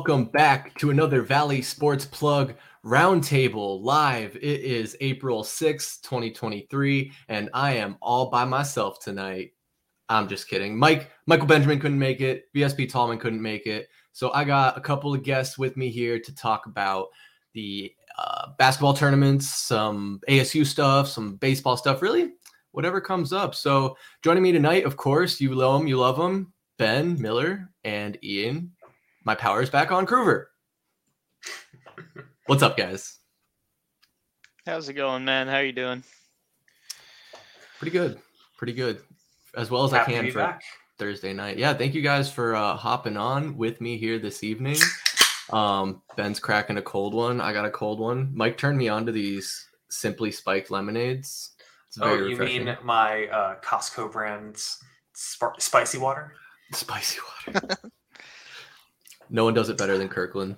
Welcome back to another Valley Sports Plug Roundtable live. It is April 6th, 2023, and I am all by myself tonight. I'm just kidding. Mike Michael Benjamin couldn't make it. VSP Tallman couldn't make it. So I got a couple of guests with me here to talk about the uh, basketball tournaments, some ASU stuff, some baseball stuff, really whatever comes up. So joining me tonight, of course, you know him, you love him, Ben Miller and Ian my power's back on Cruver. What's up, guys? How's it going, man? How are you doing? Pretty good. Pretty good. As well as Happy I can for back. Thursday night. Yeah, thank you guys for uh, hopping on with me here this evening. Um, Ben's cracking a cold one. I got a cold one. Mike turned me on to these simply spiked lemonades. oh, you refreshing. mean my uh, Costco brand's sp- spicy water? Spicy water. No one does it better than Kirkland.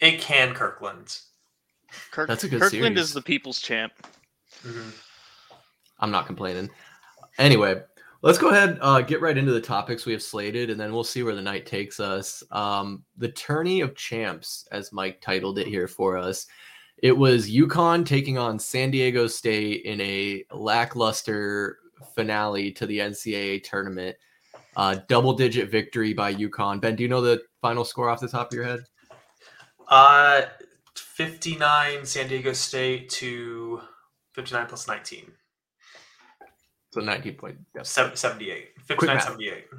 It can Kirkland. Kirk, That's a good Kirkland series. is the people's champ. Mm-hmm. I'm not complaining. Anyway, let's go ahead uh, get right into the topics we have slated, and then we'll see where the night takes us. Um, the tourney of champs, as Mike titled it here for us. It was UConn taking on San Diego State in a lackluster finale to the NCAA tournament. Uh, double digit victory by UConn. Ben, do you know the final score off the top of your head? Uh, 59 San Diego State to 59 plus 19. So 19 point. Yep. 78. 59 78.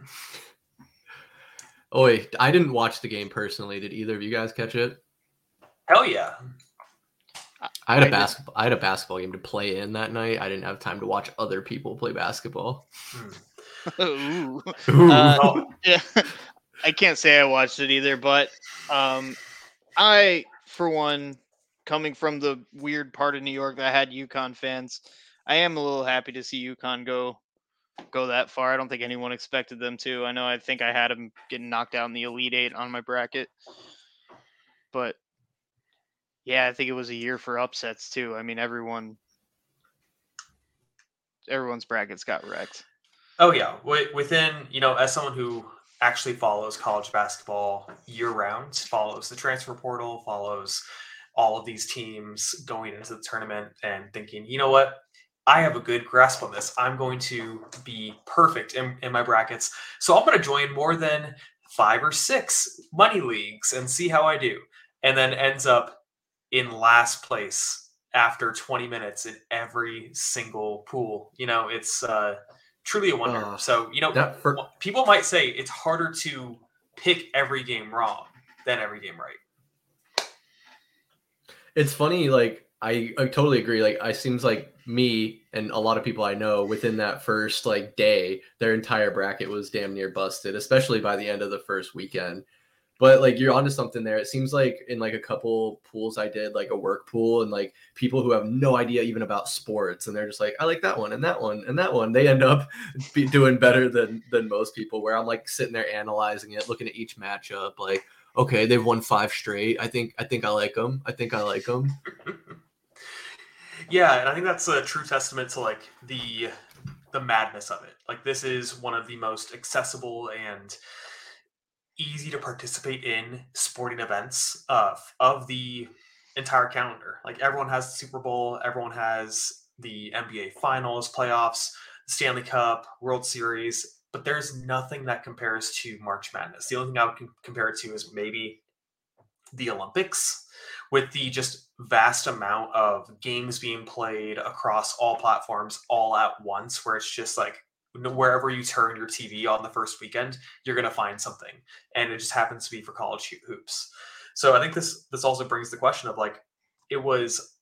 Oh, wait. I didn't watch the game personally. Did either of you guys catch it? Hell yeah. I had a basketball. I had a basketball game to play in that night. I didn't have time to watch other people play basketball. Hmm. Ooh. Ooh. Uh, yeah. I can't say I watched it either, but um, I, for one, coming from the weird part of New York that had UConn fans, I am a little happy to see UConn go go that far. I don't think anyone expected them to. I know I think I had them getting knocked out in the Elite Eight on my bracket, but yeah, I think it was a year for upsets too. I mean, everyone everyone's brackets got wrecked. Oh yeah, within you know, as someone who actually follows college basketball year round, follows the transfer portal, follows all of these teams going into the tournament, and thinking, you know what, I have a good grasp on this. I'm going to be perfect in, in my brackets, so I'm going to join more than five or six money leagues and see how I do, and then ends up in last place after 20 minutes in every single pool. You know, it's uh truly a wonder. Uh, so you know, for... people might say it's harder to pick every game wrong than every game right. It's funny, like I, I totally agree. Like I seems like me and a lot of people I know within that first like day, their entire bracket was damn near busted, especially by the end of the first weekend. But like you're onto something there. It seems like in like a couple pools I did, like a work pool, and like people who have no idea even about sports, and they're just like, I like that one and that one and that one. They end up be doing better than than most people. Where I'm like sitting there analyzing it, looking at each matchup, like, okay, they've won five straight. I think I think I like them. I think I like them. yeah, and I think that's a true testament to like the the madness of it. Like this is one of the most accessible and easy to participate in sporting events of of the entire calendar. Like everyone has the Super Bowl, everyone has the NBA Finals, playoffs, Stanley Cup, World Series, but there's nothing that compares to March Madness. The only thing I would compare it to is maybe the Olympics with the just vast amount of games being played across all platforms all at once where it's just like wherever you turn your TV on the first weekend, you're going to find something, and it just happens to be for college hoops. So I think this this also brings the question of like it was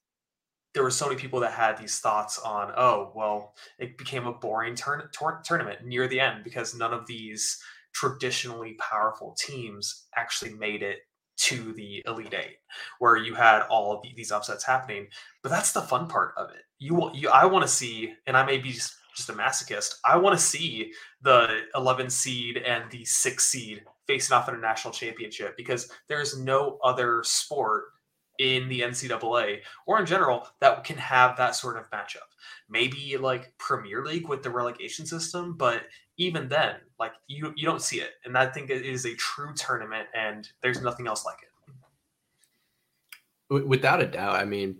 there were so many people that had these thoughts on oh well it became a boring turn, tor- tournament near the end because none of these traditionally powerful teams actually made it to the elite eight where you had all of these upsets happening. But that's the fun part of it. You want you i want to see and i may be just a masochist. I want to see the 11 seed and the six seed facing off in a national championship because there's no other sport in the NCAA or in general that can have that sort of matchup. Maybe like Premier League with the relegation system, but even then, like you you don't see it. And I think it is a true tournament and there's nothing else like it. Without a doubt. I mean,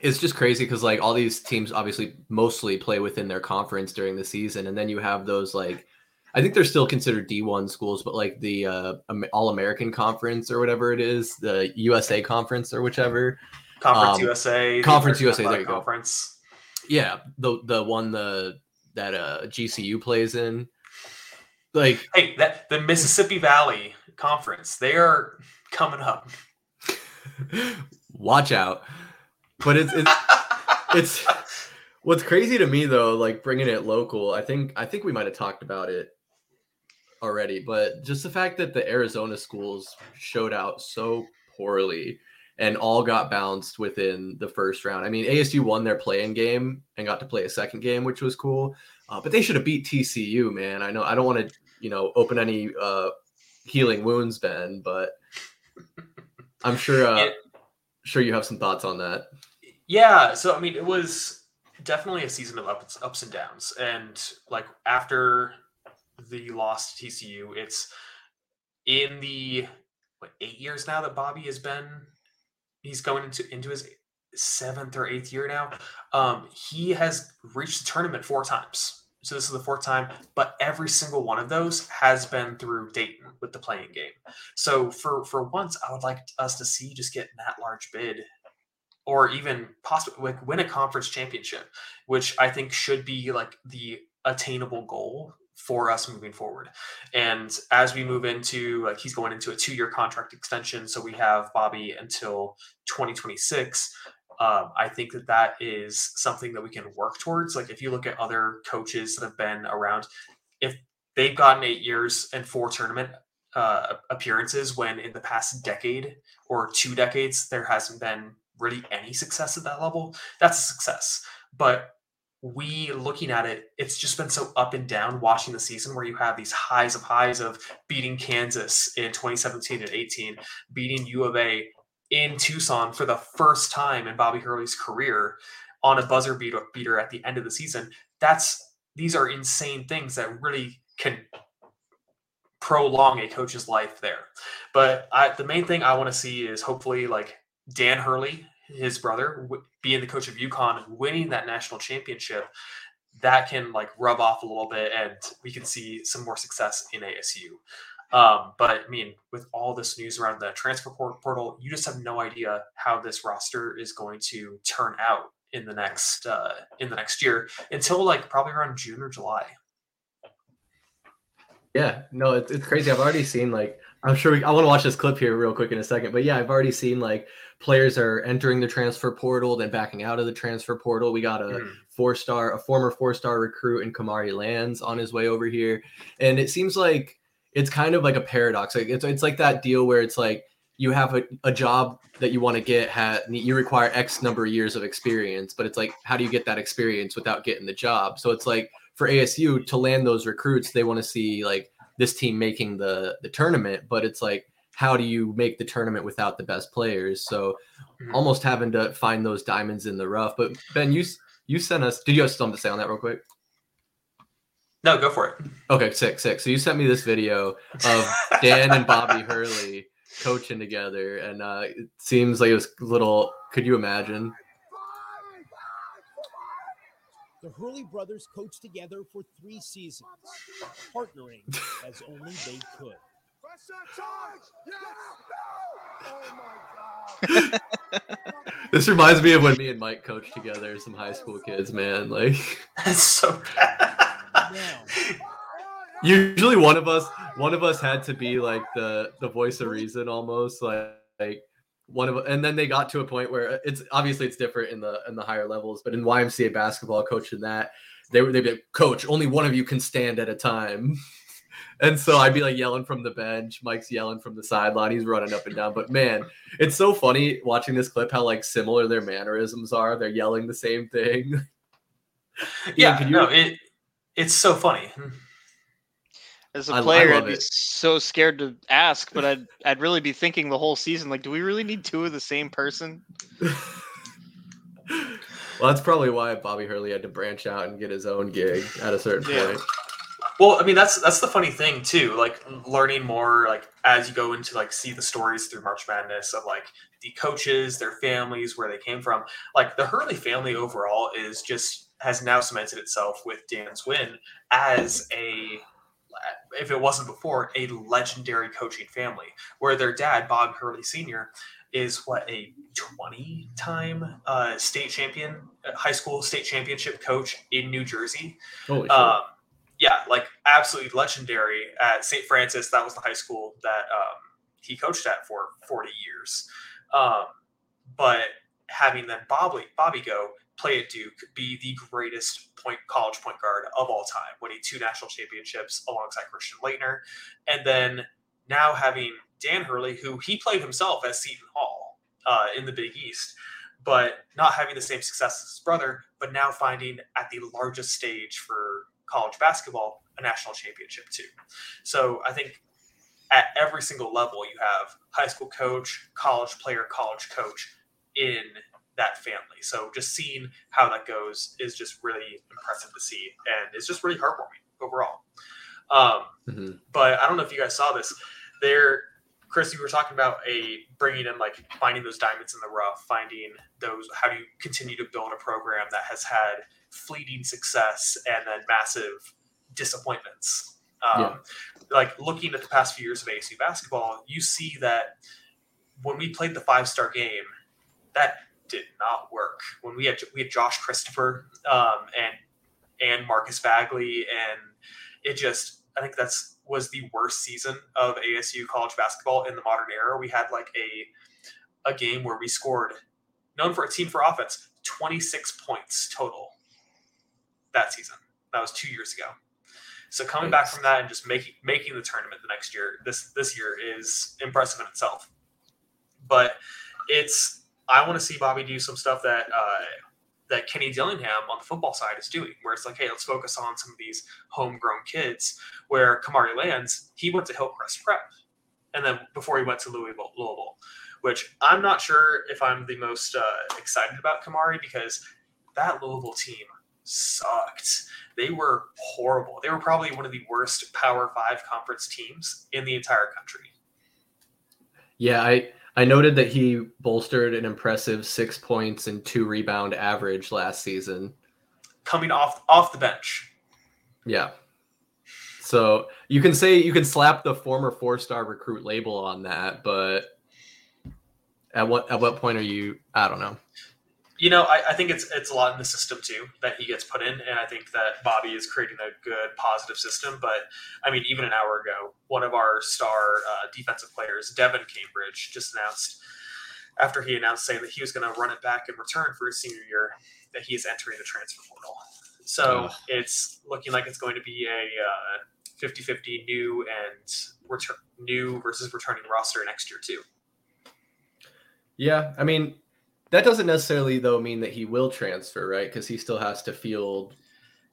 it's just crazy because like all these teams obviously mostly play within their conference during the season, and then you have those like I think they're still considered D1 schools, but like the uh, All American Conference or whatever it is, the USA Conference or whichever. Conference um, USA. Conference USA. There you conference. go. Yeah, the the one the that uh GCU plays in. Like, hey, that the Mississippi Valley Conference, they are coming up. Watch out! But it's it's it's what's crazy to me though, like bringing it local. I think I think we might have talked about it already, but just the fact that the Arizona schools showed out so poorly and all got bounced within the first round. I mean, ASU won their play-in game and got to play a second game, which was cool. Uh, but they should have beat TCU, man. I know I don't want to, you know, open any uh, healing wounds, Ben, but I'm sure, uh, yeah. sure you have some thoughts on that. Yeah. So I mean, it was definitely a season of ups, ups and downs, and like after the loss to TCU. It's in the what eight years now that Bobby has been. He's going into into his seventh or eighth year now. Um, he has reached the tournament four times. So this is the fourth time, but every single one of those has been through Dayton with the play-in game. So for for once, I would like us to see just get that large bid, or even possibly like win a conference championship, which I think should be like the attainable goal for us moving forward. And as we move into, like, he's going into a two year contract extension. So we have Bobby until 2026. Um, I think that that is something that we can work towards. Like, if you look at other coaches that have been around, if they've gotten eight years and four tournament uh, appearances, when in the past decade or two decades, there hasn't been really any success at that level, that's a success. But we looking at it, it's just been so up and down watching the season where you have these highs of highs of beating Kansas in 2017 and 18, beating U of A in Tucson for the first time in Bobby Hurley's career on a buzzer beater, at the end of the season. That's these are insane things that really can prolong a coach's life there. But I, the main thing I want to see is hopefully like Dan Hurley his brother being the coach of UConn, winning that national championship, that can like rub off a little bit, and we can see some more success in ASU. Um, but I mean, with all this news around the transfer portal, you just have no idea how this roster is going to turn out in the next uh, in the next year until like probably around June or July. Yeah, no, it's, it's crazy. I've already seen like I'm sure we, I want to watch this clip here real quick in a second, but yeah, I've already seen like players are entering the transfer portal, then backing out of the transfer portal. We got a mm. four star, a former four star recruit in Kamari Lands on his way over here. And it seems like it's kind of like a paradox. Like it's, it's like that deal where it's like you have a, a job that you want to get, ha- you require X number of years of experience, but it's like, how do you get that experience without getting the job? So it's like for ASU to land those recruits, they want to see like this team making the the tournament, but it's like how do you make the tournament without the best players? So mm-hmm. almost having to find those diamonds in the rough. But Ben, you you sent us. Did you have something to say on that real quick? No, go for it. Okay, sick, sick. So you sent me this video of Dan and Bobby Hurley coaching together, and uh, it seems like it was a little. Could you imagine? The Hurley brothers coached together for three seasons, partnering as only they could. this reminds me of when me and Mike coached together, some high school kids, man. Like that's so bad. Usually one of us one of us had to be like the the voice of reason almost like, like one of and then they got to a point where it's obviously it's different in the in the higher levels, but in YMCA basketball coaching that they were they'd be like, coach, only one of you can stand at a time. And so I'd be like yelling from the bench. Mike's yelling from the sideline. He's running up and down. But man, it's so funny watching this clip how like similar their mannerisms are. They're yelling the same thing. yeah, you... no, it it's so funny. As a player, I'd be it. so scared to ask, but I'd I'd really be thinking the whole season, like, do we really need two of the same person? well, that's probably why Bobby Hurley had to branch out and get his own gig at a certain yeah. point. Well, I mean that's that's the funny thing too. Like learning more, like as you go into like see the stories through March Madness of like the coaches, their families, where they came from. Like the Hurley family overall is just has now cemented itself with Dan's win as a if it wasn't before, a legendary coaching family where their dad, Bob Hurley Sr., is what a 20 time uh, state champion, uh, high school state championship coach in New Jersey. Holy um, yeah, like absolutely legendary at St. Francis. That was the high school that um, he coached at for 40 years. Um, but having then Bobby, Bobby go play at Duke, be the greatest point college point guard of all time, winning two national championships alongside Christian Laettner, and then now having Dan Hurley, who he played himself as Seton Hall uh, in the Big East, but not having the same success as his brother, but now finding at the largest stage for college basketball a national championship too. So I think at every single level you have high school coach, college player, college coach in that family. So just seeing how that goes is just really impressive to see, and it's just really heartwarming overall. Um, mm-hmm. But I don't know if you guys saw this. There, Chris, you were talking about a bringing in like finding those diamonds in the rough, finding those. How do you continue to build a program that has had fleeting success and then massive disappointments? Um, yeah. Like looking at the past few years of ASU basketball, you see that when we played the five star game, that did not work. When we had we had Josh Christopher um, and and Marcus Bagley, and it just I think that's was the worst season of ASU college basketball in the modern era. We had like a a game where we scored known for a team for offense 26 points total that season. That was two years ago. So coming back from that and just making making the tournament the next year, this this year is impressive in itself. But it's I want to see Bobby do some stuff that uh, that Kenny Dillingham on the football side is doing, where it's like, hey, let's focus on some of these homegrown kids. Where Kamari Lands, he went to Hillcrest Prep, and then before he went to Louisville, Louisville, which I'm not sure if I'm the most uh, excited about Kamari because that Louisville team sucked. They were horrible. They were probably one of the worst Power Five conference teams in the entire country. Yeah, I I noted that he bolstered an impressive six points and two rebound average last season. Coming off off the bench. Yeah. So you can say you can slap the former four star recruit label on that, but at what at what point are you I don't know you know, I, I, think it's it's a lot in the system too that he gets put in, and I think that Bobby is creating a good positive system. But I mean, even an hour ago, one of our star uh, defensive players, Devin Cambridge, just announced after he announced saying that he was going to run it back in return for his senior year that he is entering the transfer portal. So oh. it's looking like it's going to be a uh, 50-50 new and return new versus returning roster next year too. Yeah, I mean, that doesn't necessarily though mean that he will transfer, right? Because he still has to field,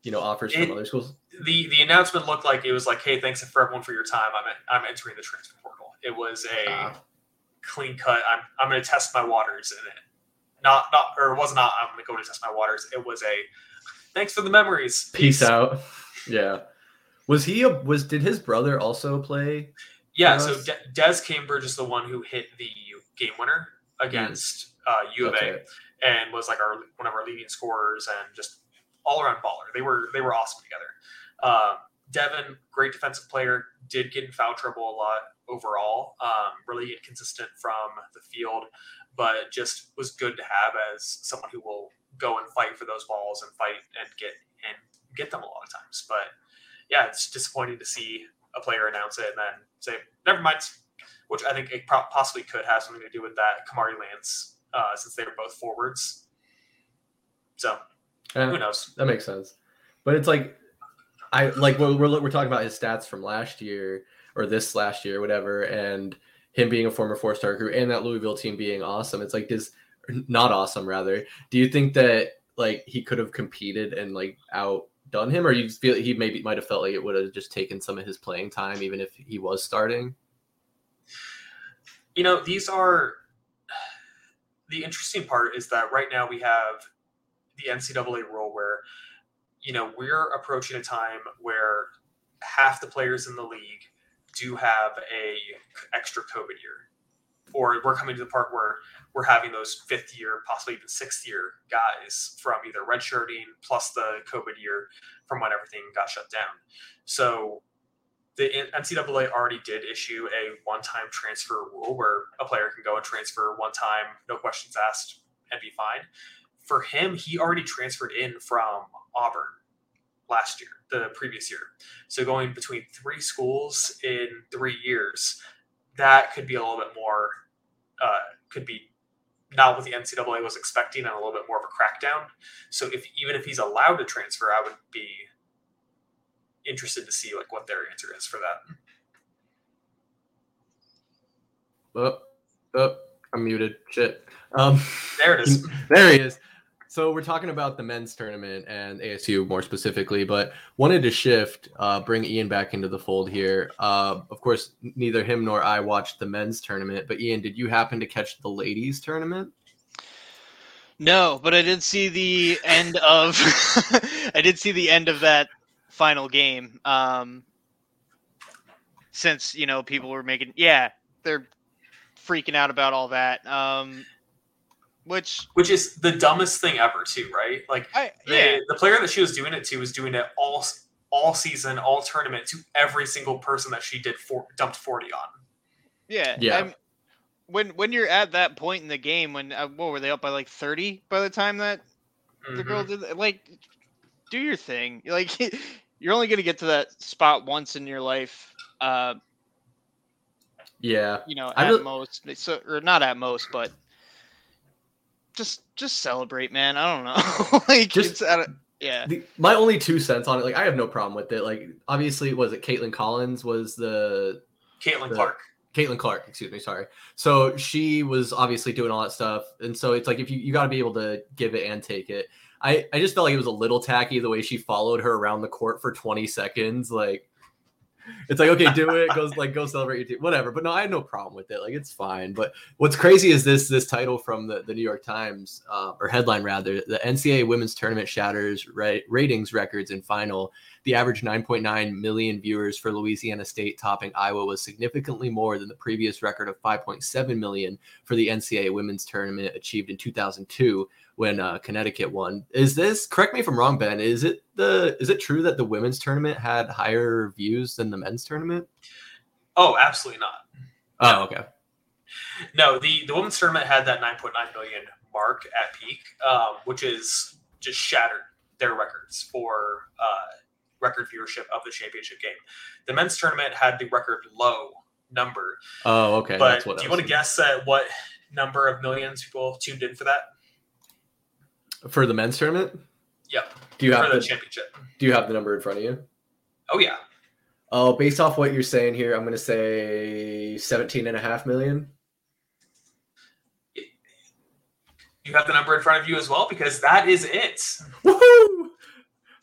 you know, offers from other schools. The the announcement looked like it was like, "Hey, thanks for everyone for your time. I'm I'm entering the transfer portal." It was a uh, clean cut. I'm I'm going to test my waters in it. Not not or it was not. I'm going to go to test my waters. It was a thanks for the memories. Peace, Peace out. Yeah. Was he a was did his brother also play? Yeah, so De- Des Cambridge is the one who hit the game winner against uh, U of A, and was like our one of our leading scorers and just all around baller. They were they were awesome together. Uh, Devin, great defensive player, did get in foul trouble a lot overall. Um, really inconsistent from the field, but just was good to have as someone who will go and fight for those balls and fight and get and get them a lot of times. But yeah, it's disappointing to see a player announce it and then say, "Never mind," which I think it possibly could have something to do with that Kamari Lands uh, since they were both forwards. So yeah, who knows? That makes sense. But it's like I like we're, we're we're talking about his stats from last year or this last year, whatever, and him being a former four star recruit and that Louisville team being awesome. It's like this not awesome rather. Do you think that like he could have competed and like outdone him, or you feel he maybe might have felt like it would have just taken some of his playing time, even if he was starting? You know, these are the interesting part is that right now we have the NCAA rule where you know we're approaching a time where half the players in the league do have a extra COVID year, or we're coming to the part where we're having those fifth year, possibly even sixth year guys from either redshirting plus the COVID year from when everything got shut down. So the NCAA already did issue a one-time transfer rule where a player can go and transfer one time, no questions asked, and be fine. For him, he already transferred in from Auburn last year, the previous year. So going between three schools in three years, that could be a little bit more, uh, could be not what the NCAA was expecting and a little bit more of a crackdown. So if even if he's allowed to transfer, I would be interested to see like what their answer is for that. Oh, oh I'm muted. Shit. Um, there it is. there he is. So we're talking about the men's tournament and ASU more specifically, but wanted to shift, uh, bring Ian back into the fold here. Uh, of course, neither him nor I watched the men's tournament, but Ian, did you happen to catch the ladies tournament? No, but I did see the end of I did see the end of that final game. Um, since you know people were making yeah they're freaking out about all that. Um, which which is the dumbest thing ever too right like I, they, yeah. the player that she was doing it to was doing it all all season all tournament to every single person that she did for dumped 40 on yeah yeah I'm, when when you're at that point in the game when uh, what were they up by like 30 by the time that mm-hmm. the girl mm-hmm. did like do your thing like you're only going to get to that spot once in your life uh yeah you know at most so or not at most but just just celebrate, man. I don't know. like just, it's yeah. The, my only two cents on it, like I have no problem with it. Like obviously, was it Caitlin Collins was the Caitlin Clark. Caitlin Clark, excuse me, sorry. So she was obviously doing all that stuff, and so it's like if you you got to be able to give it and take it. I I just felt like it was a little tacky the way she followed her around the court for 20 seconds, like it's like okay do it goes like go celebrate your team whatever but no i had no problem with it like it's fine but what's crazy is this this title from the, the new york times uh, or headline rather the ncaa women's tournament shatters ra- ratings records in final the average 9.9 million viewers for louisiana state topping iowa was significantly more than the previous record of 5.7 million for the ncaa women's tournament achieved in 2002 when uh, Connecticut won. Is this correct me if I'm wrong, Ben? Is it the is it true that the women's tournament had higher views than the men's tournament? Oh, absolutely not. Oh, okay. No, the the women's tournament had that 9.9 million mark at peak, um, which is just shattered their records for uh, record viewership of the championship game. The men's tournament had the record low number. Oh, okay. But do you want to guess at what number of millions people tuned in for that? for the men's tournament. Yep. Do you have the, the championship? Do you have the number in front of you? Oh yeah. Oh, based off what you're saying here, I'm going to say 17 and a half million. You have the number in front of you as well because that is it. Woohoo!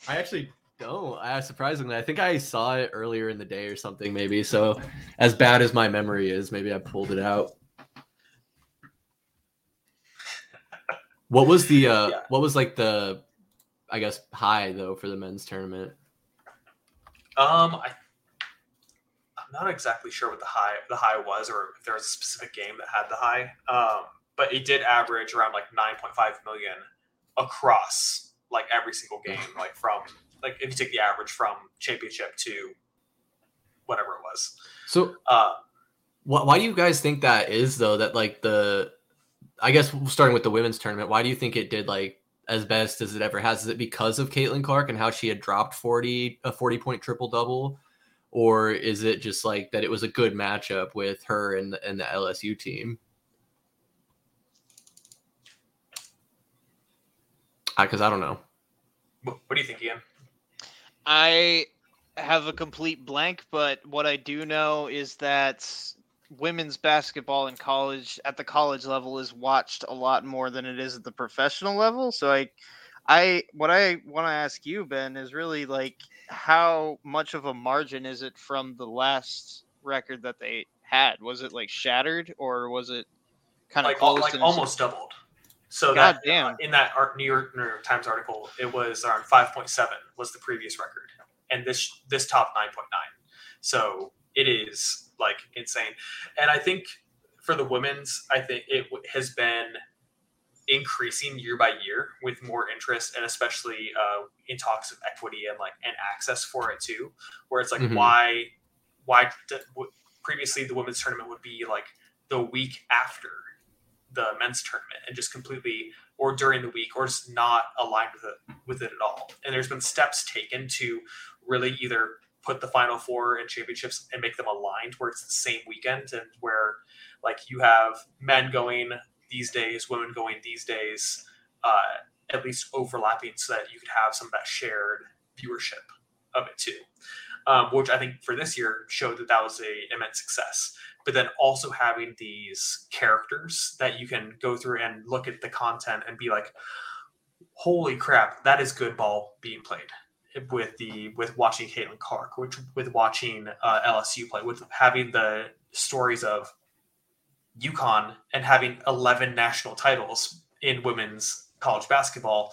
I actually don't. I surprisingly, I think I saw it earlier in the day or something, maybe. So, as bad as my memory is, maybe I pulled it out. What was the uh yeah. what was like the I guess high though for the men's tournament? Um I I'm not exactly sure what the high the high was or if there was a specific game that had the high. Um but it did average around like 9.5 million across like every single game like from like if you take the average from championship to whatever it was. So uh why, why do you guys think that is though that like the I guess starting with the women's tournament, why do you think it did like as best as it ever has? Is it because of Caitlin Clark and how she had dropped 40 a 40 point triple double? Or is it just like that it was a good matchup with her and the, and the LSU team? Because I, I don't know. What, what do you think, Ian? I have a complete blank, but what I do know is that women's basketball in college at the college level is watched a lot more than it is at the professional level. So I I what I want to ask you, Ben, is really like how much of a margin is it from the last record that they had? Was it like shattered or was it kind of like, close? like almost doubled. So God that damn. uh, in that art, New York New York Times article, it was around five point seven was the previous record, and this this top nine point nine. So it is like insane, and I think for the women's, I think it has been increasing year by year with more interest and especially uh, in talks of equity and like and access for it too where it's like Mhm. why why d- w- previously the women's tournament would be like the week after the men's tournament and just completely or during the week or just not aligned with it with it at all. And there's been steps taken to really either put the final four and championships and make them aligned where it's the same weekend and where like you have men going these days women going these days uh, at least overlapping so that you could have some of that shared viewership of it too. Um, which i think for this year showed that that was a immense success but then also having these characters that you can go through and look at the content and be like holy crap that is good ball being played with the with watching Caitlin Clark, which with watching uh, LSU play, with having the stories of UConn and having 11 national titles in women's college basketball,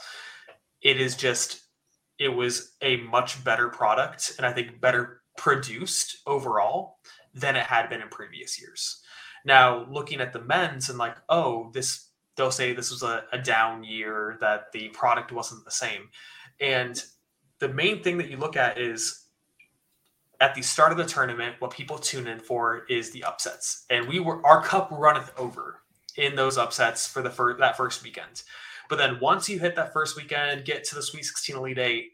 it is just it was a much better product and I think better produced overall than it had been in previous years. Now, looking at the men's and like, oh, this they'll say this was a, a down year, that the product wasn't the same. And the main thing that you look at is at the start of the tournament, what people tune in for is the upsets. And we were our cup runneth over in those upsets for the first that first weekend. But then once you hit that first weekend, get to the Sweet 16 Elite Eight,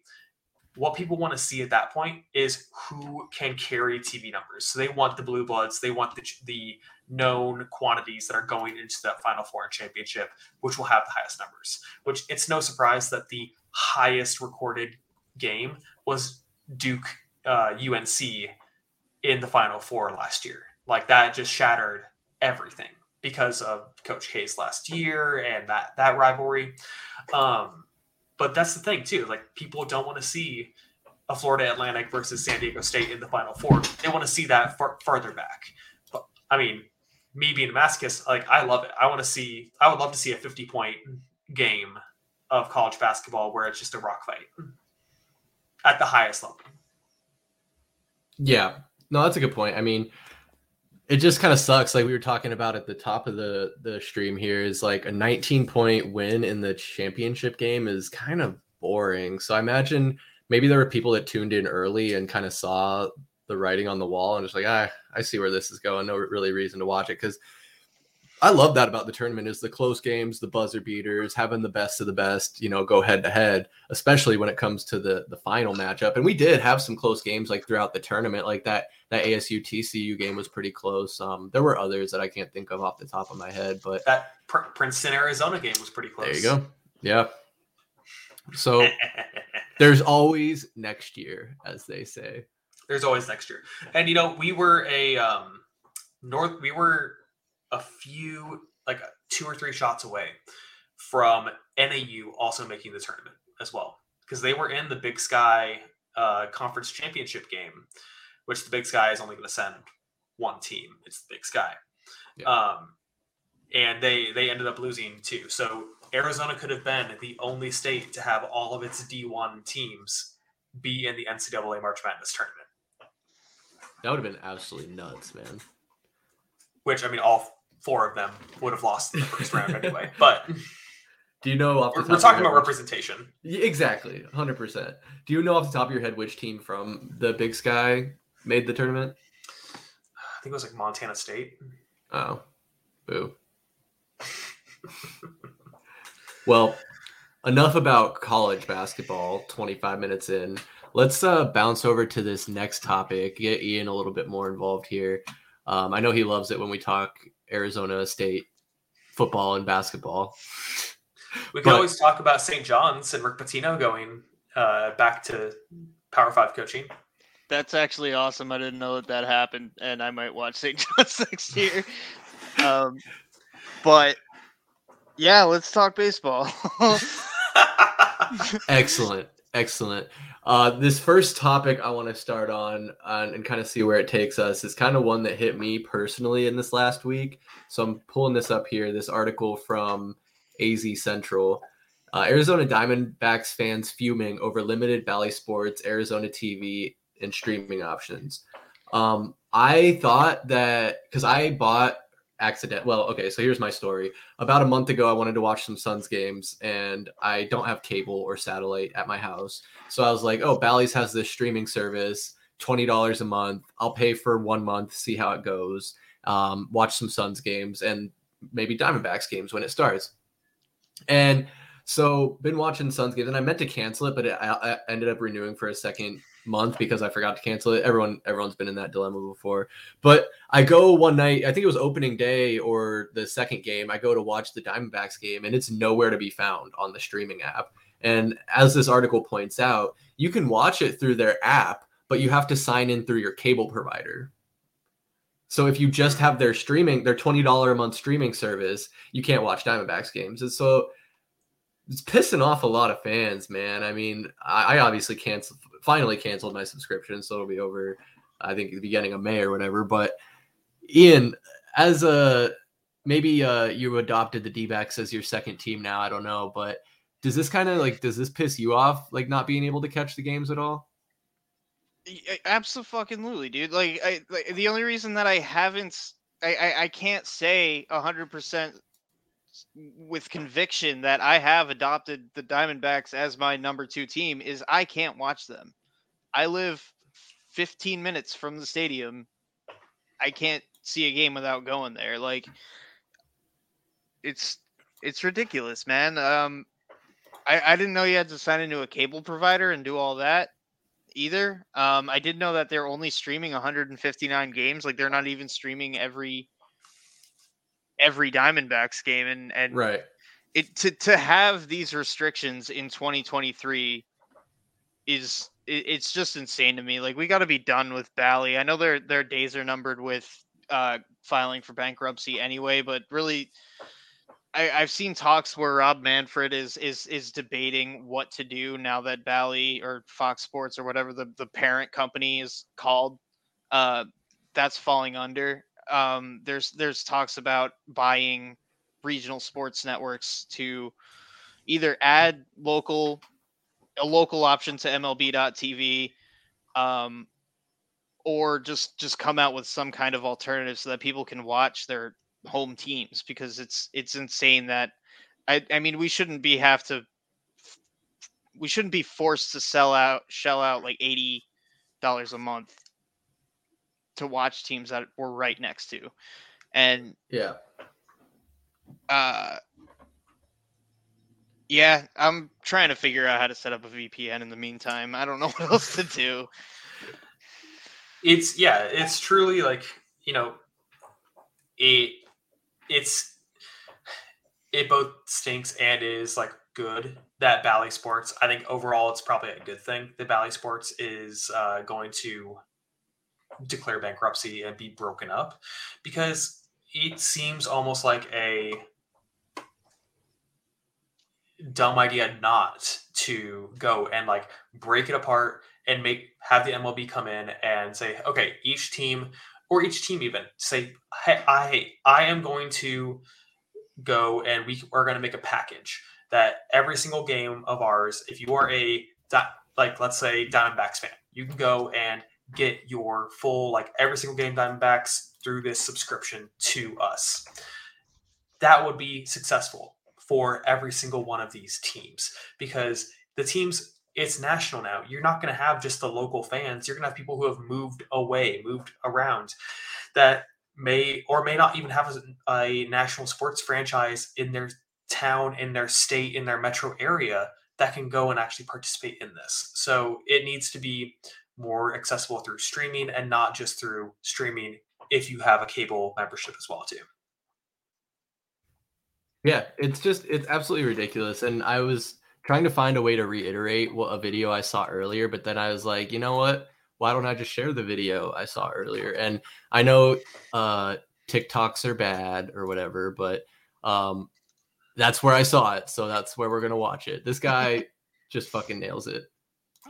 what people want to see at that point is who can carry TV numbers. So they want the blue bloods, they want the the known quantities that are going into that Final Four and championship, which will have the highest numbers. Which it's no surprise that the highest recorded game was Duke uh, UNC in the Final Four last year. Like that just shattered everything because of Coach K's last year and that that rivalry. Um, but that's the thing too. Like people don't want to see a Florida Atlantic versus San Diego State in the Final Four. They want to see that far, farther back. But I mean, me being a masochist, like I love it. I want to see. I would love to see a fifty point game of college basketball where it's just a rock fight at the highest level. Yeah, no, that's a good point. I mean, it just kind of sucks. Like we were talking about at the top of the the stream here, is like a 19 point win in the championship game is kind of boring. So I imagine maybe there were people that tuned in early and kind of saw the writing on the wall and just like, ah, I see where this is going. No really reason to watch it because I love that about the tournament is the close games, the buzzer beaters, having the best of the best, you know, go head to head, especially when it comes to the the final matchup. And we did have some close games like throughout the tournament, like that that ASU TCU game was pretty close. Um, there were others that I can't think of off the top of my head, but That Pr- Princeton Arizona game was pretty close. there you go. Yeah. So there's always next year, as they say. There's always next year. And you know, we were a um north we were a few like two or three shots away from NAU also making the tournament as well. Because they were in the Big Sky uh, conference championship game, which the Big Sky is only going to send one team. It's the Big Sky. Yeah. Um, and they they ended up losing too. So Arizona could have been the only state to have all of its D1 teams be in the NCAA March Madness tournament. That would have been absolutely nuts, man. which I mean, all four of them would have lost in the first round anyway. But Do you know off the we're, top we're of talking about representation. Yeah, exactly, hundred percent. Do you know off the top of your head which team from the Big Sky made the tournament? I think it was like Montana State. Oh, boo. well, enough about college basketball. Twenty-five minutes in, let's uh, bounce over to this next topic. Get Ian a little bit more involved here. Um, I know he loves it when we talk Arizona State football and basketball. We can But- always talk about St. John's and Rick Pitino going uh, back to Power Five coaching. That's actually awesome. I didn't know that that happened, and I might watch St. John's next year. Um, but yeah, let's talk baseball. excellent, excellent. Uh, this first topic I want to start on and kind of see where it takes us is kind of one that hit me personally in this last week. So I'm pulling this up here. This article from AZ Central. Uh, Arizona Diamondbacks fans fuming over limited Bally Sports, Arizona TV, and streaming options. Um, I thought that because I bought accident. Well, okay, so here's my story. About a month ago, I wanted to watch some Suns games, and I don't have cable or satellite at my house. So I was like, oh, Bally's has this streaming service, twenty dollars a month. I'll pay for one month, see how it goes. Um, watch some Suns games and maybe Diamondbacks games when it starts. And so been watching Suns games, and I meant to cancel it, but it, I, I ended up renewing for a second month because I forgot to cancel it. Everyone everyone's been in that dilemma before. But I go one night, I think it was opening day or the second game, I go to watch the Diamondbacks game and it's nowhere to be found on the streaming app. And as this article points out, you can watch it through their app, but you have to sign in through your cable provider. So if you just have their streaming, their $20 a month streaming service, you can't watch Diamondbacks games. And so it's pissing off a lot of fans, man. I mean, I, obviously canceled, finally canceled my subscription, so it'll be over, I think, the beginning of May or whatever. But Ian, as a maybe uh, you adopted the D-backs as your second team now, I don't know, but does this kind of like does this piss you off, like not being able to catch the games at all? Absolutely, dude. Like, I, like the only reason that I haven't, I, I, I can't say hundred percent with conviction that I have adopted the Diamondbacks as my number two team is I can't watch them. I live 15 minutes from the stadium. I can't see a game without going there. Like it's it's ridiculous, man. Um I, I didn't know you had to sign into a cable provider and do all that either. Um I did know that they're only streaming 159 games. Like they're not even streaming every every Diamondbacks game, and and right. It to to have these restrictions in 2023 is it's just insane to me. Like we got to be done with Bally. I know their their days are numbered with uh, filing for bankruptcy anyway, but really. I, have seen talks where Rob Manfred is is is debating what to do now that Bally or Fox Sports or whatever the, the parent company is called, uh, that's falling under um, there's there's talks about buying regional sports networks to either add local a local option to MLB.TV, um, or just just come out with some kind of alternative so that people can watch their home teams because it's it's insane that I I mean we shouldn't be have to we shouldn't be forced to sell out shell out like eighty dollars a month to watch teams that we're right next to. And yeah. Uh yeah, I'm trying to figure out how to set up a VPN in the meantime. I don't know what else to do. It's yeah, it's truly like, you know, it it's it both stinks and is like good that Bally Sports. I think overall it's probably a good thing that Bally Sports is uh, going to declare bankruptcy and be broken up because it seems almost like a dumb idea not to go and like break it apart and make have the MLB come in and say, okay, each team or each team even say, hey, I I am going to go and we are going to make a package that every single game of ours, if you are a like let's say Diamondbacks fan, you can go and get your full like every single game Diamondbacks through this subscription to us. That would be successful for every single one of these teams because the teams it's national now. You're not going to have just the local fans. You're going to have people who have moved away, moved around that may or may not even have a, a national sports franchise in their town, in their state, in their metro area that can go and actually participate in this. So it needs to be more accessible through streaming and not just through streaming if you have a cable membership as well too. Yeah, it's just it's absolutely ridiculous and I was trying to find a way to reiterate what a video I saw earlier but then I was like, you know what? Why don't I just share the video I saw earlier? And I know uh TikToks are bad or whatever, but um that's where I saw it. So that's where we're going to watch it. This guy just fucking nails it.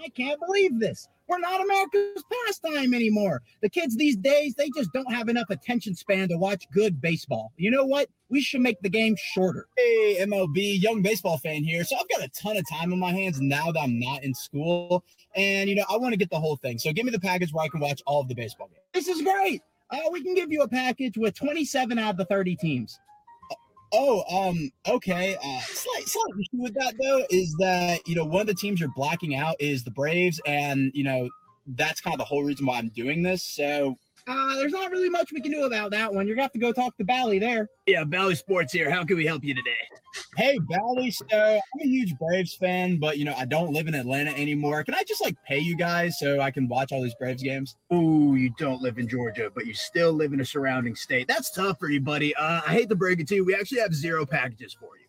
I can't believe this. We're not America's pastime anymore. The kids these days, they just don't have enough attention span to watch good baseball. You know what? We should make the game shorter. Hey, MLB, young baseball fan here. So I've got a ton of time on my hands now that I'm not in school. And, you know, I want to get the whole thing. So give me the package where I can watch all of the baseball games. This is great. Uh, we can give you a package with 27 out of the 30 teams. Oh, um, okay. Uh, slight, slight issue with that though is that you know one of the teams you're blacking out is the Braves, and you know that's kind of the whole reason why I'm doing this. So uh, there's not really much we can do about that one. You're gonna have to go talk to Bally there. Yeah, Bally Sports here. How can we help you today? Hey, Bally. So I'm a huge Braves fan, but you know I don't live in Atlanta anymore. Can I just like pay you guys so I can watch all these Braves games? Oh, you don't live in Georgia, but you still live in a surrounding state. That's tough for you, buddy. Uh, I hate to break it to you. We actually have zero packages for you.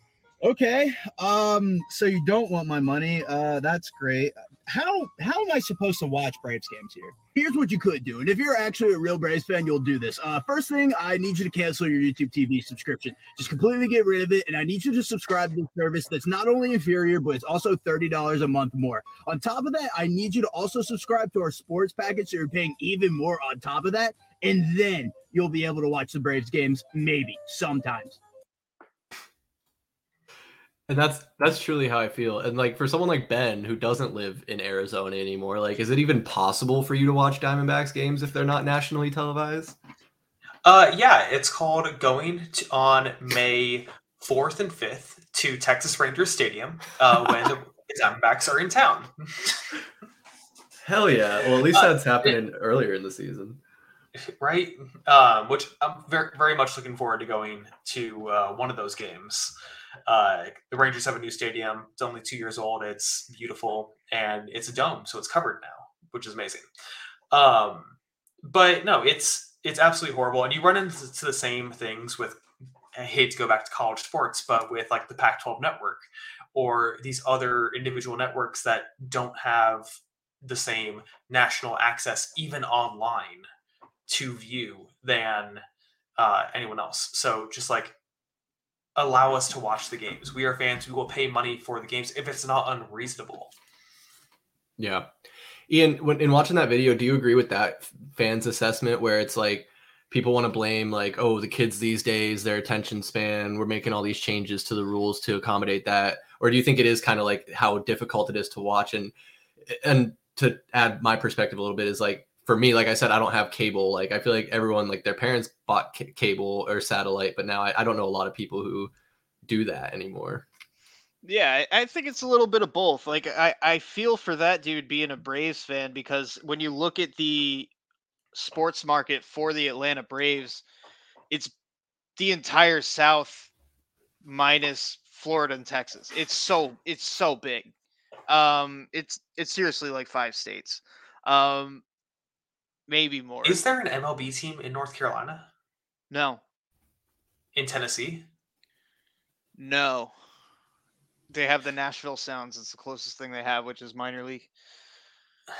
Okay. Um, so you don't want my money. Uh, that's great. How how am I supposed to watch Braves games here? Here's what you could do. And if you're actually a real Braves fan, you'll do this. Uh, first thing, I need you to cancel your YouTube TV subscription. Just completely get rid of it. And I need you to subscribe to the service that's not only inferior, but it's also $30 a month more. On top of that, I need you to also subscribe to our sports package so you're paying even more on top of that. And then you'll be able to watch the Braves games, maybe sometimes. And that's that's truly how I feel. And like for someone like Ben who doesn't live in Arizona anymore, like is it even possible for you to watch Diamondbacks games if they're not nationally televised? Uh yeah, it's called going to, on May 4th and 5th to Texas Rangers Stadium uh, when the Diamondbacks are in town. Hell yeah. Well, at least that's uh, happening it, earlier in the season. Right? Um, which I'm very, very much looking forward to going to uh, one of those games. Uh, the Rangers have a new stadium. It's only two years old. It's beautiful and it's a dome, so it's covered now, which is amazing. Um, but no, it's it's absolutely horrible, and you run into the same things with. I hate to go back to college sports, but with like the Pac-12 network or these other individual networks that don't have the same national access, even online, to view than uh, anyone else. So just like allow us to watch the games. We are fans. We will pay money for the games if it's not unreasonable. Yeah. Ian, when in watching that video, do you agree with that fans assessment where it's like people want to blame like, oh, the kids these days, their attention span, we're making all these changes to the rules to accommodate that? Or do you think it is kind of like how difficult it is to watch and and to add my perspective a little bit is like for me, like I said, I don't have cable. Like I feel like everyone, like their parents bought c- cable or satellite, but now I, I, don't know a lot of people who do that anymore. Yeah, I think it's a little bit of both. Like I, I feel for that dude being a Braves fan because when you look at the sports market for the Atlanta Braves, it's the entire South minus Florida and Texas. It's so it's so big. Um, it's it's seriously like five states. Um, maybe more. Is there an MLB team in North Carolina? No. In Tennessee? No. They have the Nashville Sounds. It's the closest thing they have, which is minor league.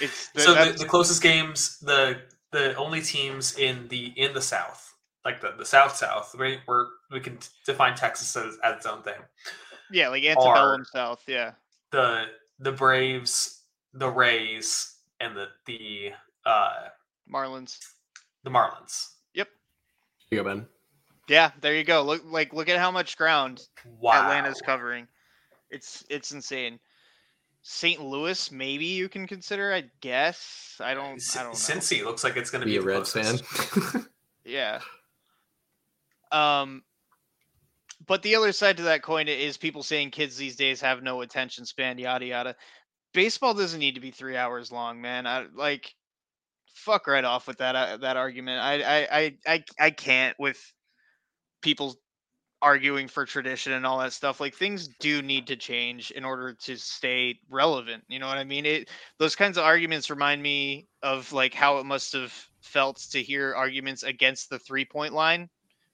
It's the, so the, the, closest games, the the only teams in the in the South, like the, the South South, right? Where we can define Texas as, as its own thing. Yeah, like antebellum South. Yeah. The the Braves, the Rays, and the the uh, Marlins. The Marlins. Yep. Here you go, Ben. Yeah, there you go. Look like look at how much ground wow. Atlanta's covering. It's it's insane. St. Louis, maybe you can consider. I guess. I don't. I don't know. Cincy looks like it's going to be, be a Reds fan. yeah. Um, but the other side to that coin is people saying kids these days have no attention span, yada yada baseball doesn't need to be three hours long, man. I like fuck right off with that uh, that argument. I, I I I I can't with people arguing for tradition and all that stuff. Like things do need to change in order to stay relevant. You know what I mean? It those kinds of arguments remind me of like how it must have felt to hear arguments against the three point line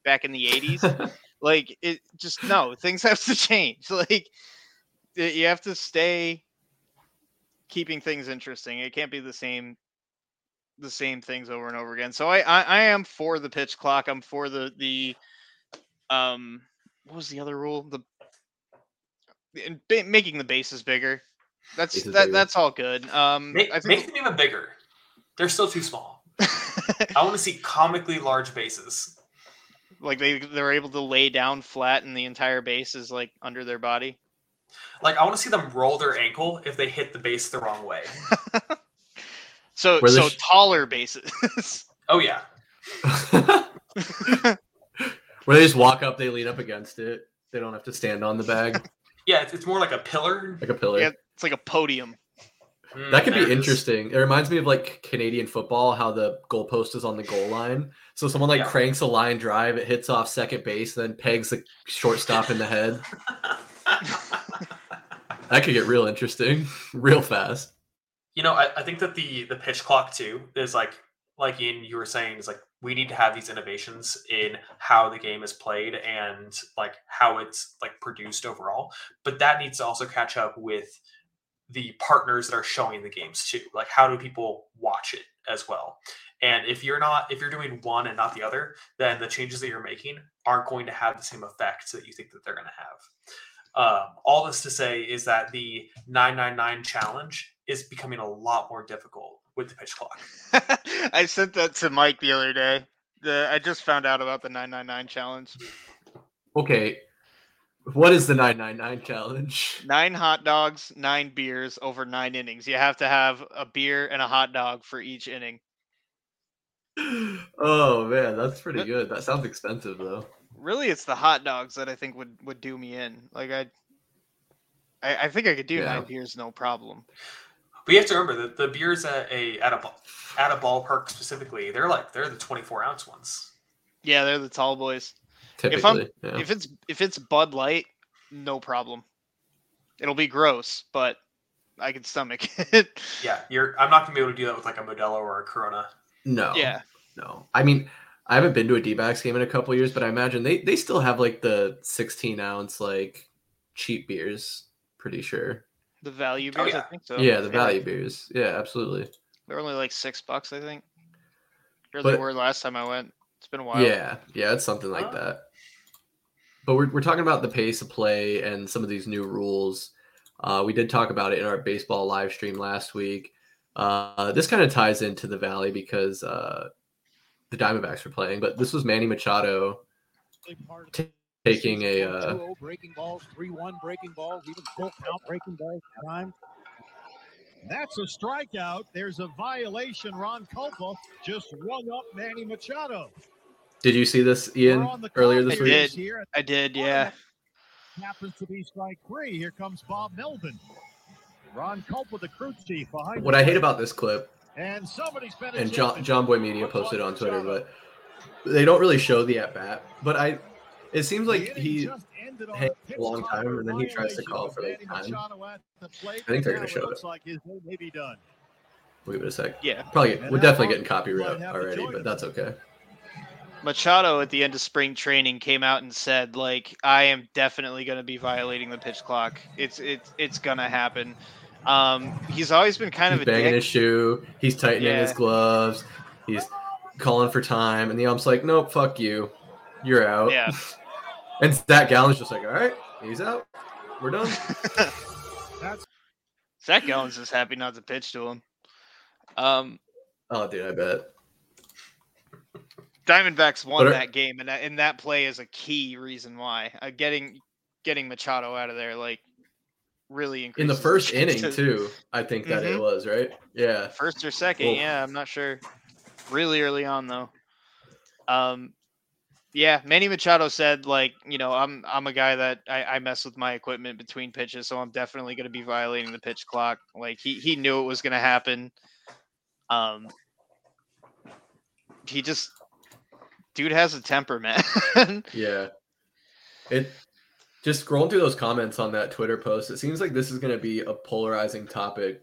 back in the 80s. like it just no, things have to change. Like you have to stay keeping things interesting. It can't be the same the same things over and over again. So I, I, I am for the pitch clock. I'm for the the um what was the other rule? The and ba- making the bases bigger. That's Bases that. bigger. That's all good. Um, Make, I make them even bigger. They're still too small. I want to see comically large bases. like they they're able to lay down flat and the entire base is like under their body. Like I want to see them roll their ankle if they hit the base the wrong way. So Where so sh- taller bases. Oh yeah, Where they just walk up, they lean up against it. They don't have to stand on the bag yeah. It's, it's more like a pillar. like a pillar. yeah, it's like a podium. Mm, That could be interesting. It reminds me of like Canadian football, how the goalpost is on the goal line. So someone like Yeah. cranks a line drive, it hits off second base, then pegs the shortstop in the head. That could get real interesting, real fast. you know, I, I think that the the pitch clock too is like like Ian you were saying is like we need to have these innovations in how the game is played and like how it's like produced overall. But that needs to also catch up with the partners that are showing the games too. Like how do people watch it as well? And if you're not if you're doing one and not the other, then the changes that you're making aren't going to have the same effect that you think that they're going to have. Um, all this to say is that the 999 challenge is becoming a lot more difficult with the pitch clock. I sent that to Mike the other day. The I just found out about the 999 challenge. Okay. What is the 999 challenge? Nine hot dogs, nine beers over nine innings. You have to have a beer and a hot dog for each inning. Oh man, that's pretty good. That sounds expensive though. Really, it's the hot dogs that I think would would do me in. Like I, I, I think I could do Yeah. nine beers no problem. But you have to remember that the beers at a at a at a ballpark specifically, they're like they're the 24 ounce ones. Yeah, they're the tall boys. Typically, I'm- yeah. If it's if it's Bud Light, no problem. It'll be gross, but I can stomach it. Yeah, you're. I'm not gonna be able to do that with like a Modelo or a Corona. no, yeah, no. I mean, I haven't been to a D-backs game in a couple years, but I imagine they they still have like the 16 ounce like cheap beers. Pretty sure. the value Oh, beers. I yeah. think so. yeah, the value beers. Yeah, absolutely. They're only like six bucks, I think. Or But- they were last time I went. It's been a while. Yeah, yeah, it's something like Oh. that. But we're, we're talking about the pace of play and some of these new rules. Uh, we did talk about it in our baseball live stream last week. Uh, this kind of ties into the Valley because uh, the Diamondbacks were playing, but this was Manny Machado t- taking a. Uh, breaking balls, 3-1 breaking balls, even full count breaking balls at times. That's a strikeout. There's a violation. Ron Kulpa just rung up Manny Machado. did you see this, Ian, earlier clock this I week? did. Here. I did. Yeah. Happens to be strike three. Here comes Bob Melvin. Ron Kulpa, the crew chief behind. What I hate plate. about this clip, and somebody's been and. John, Jomboy Media posted on Twitter, but they don't really show the at bat. But I, it seems like inning he just had a long time, and then he tries to call for, like, Manny time. Machado at the plate, I think they're gonna show it. like his day may wait a sec. Yeah. Probably we're definitely getting copyright might have to already, but that's okay. Machado at the end of spring training came out and said like I am definitely going to be violating the pitch clock. It's it's it's going to happen. Um he's always been kind He's of a banging dick. his shoe. He's tightening his gloves. He's calling for time, and the ump's like, "Nope, fuck you, you're out." Yeah. And Zach Gallen's just like, "All right, he's out. We're done." Zach Gallen's just happy not to pitch to him. Um oh, dude, I bet. Diamondbacks won are- that game and that, and that play is a key reason why. Uh, getting getting Machado out of there like really increases In the first inning chances. too, I think that it Mhm. was right. Yeah. First or second, Well- yeah, I'm not sure. Really early on though. Um yeah, Manny Machado said like, you know, I'm I'm a guy that I, I mess with my equipment between pitches, so I'm definitely gonna be violating the pitch clock. Like he he knew it was gonna happen. Um he just dude has a temper, man. Yeah. It just scrolling through those comments on that Twitter post, it seems like this is going to be a polarizing topic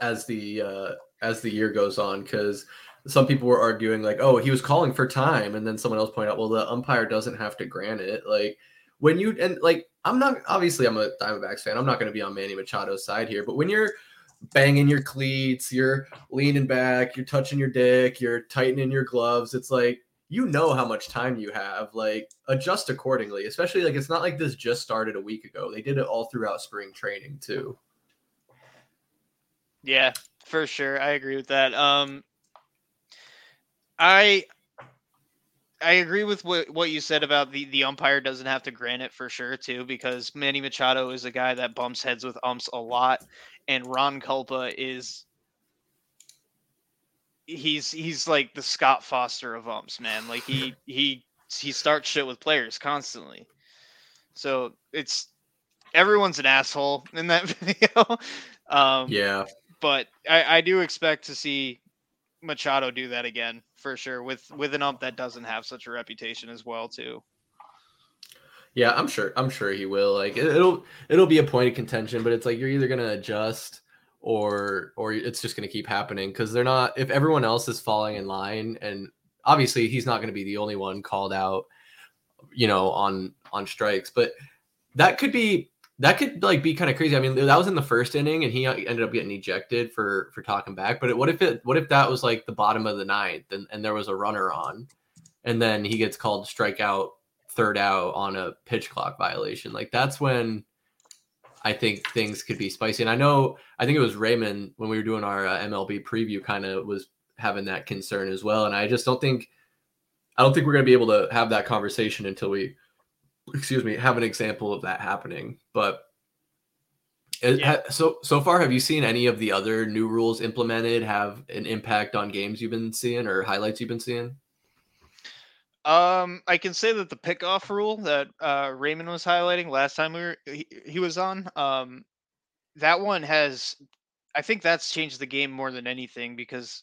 as the uh as the year goes on cuz some people were arguing like, "Oh, he was calling for time." And then someone else pointed out, "Well, the umpire doesn't have to grant it." Like when you and like I'm not obviously I'm a Diamondbacks fan. I'm not going to be on Manny Machado's side here, but when you're banging your cleats, you're leaning back, you're touching your dick, you're tightening your gloves, it's like you know how much time you have. Like adjust accordingly. Especially like it's not like this just started a week ago. They did it all throughout spring training too. Yeah, for sure. I agree with that. Um I I agree with what, what you said about the, the umpire doesn't have to grant it for sure too, because Manny Machado is a guy that bumps heads with umps a lot, and Ron Kulpa is he's he's like the Scott Foster of umps, man. Like he he he starts shit with players constantly. So it's everyone's an asshole in that video. Um, yeah, but I, I do expect to see Machado do that again for sure with with an ump that doesn't have such a reputation as well too. Yeah, I'm sure. I'm sure he will. Like it, will it'll be a point of contention, but it's like you're either gonna adjust or or it's just gonna keep happening because they're not. If everyone else is falling in line, and obviously he's not gonna be the only one called out, you know, on on strikes, but that could be that could like be kind of crazy. I mean, that was in the first inning, and he uh, ended up getting ejected for for talking back. But what if it? What if that was like the bottom of the ninth, and, and there was a runner on, and then he gets called strikeout, third out on a pitch clock violation? Like that's when I think things could be spicy. And I know, I think it was Raymond when we were doing our uh, MLB preview, kind of was having that concern as well. And I just don't think, I don't think we're going to be able to have that conversation until we excuse me, have an example of that happening. But yeah. so so far, have you seen any of the other new rules implemented have an impact on games you've been seeing or highlights you've been seeing? Um, I can say that the pickoff rule that uh, Raymond was highlighting last time we were he, he was on, um, that one has, I think that's changed the game more than anything because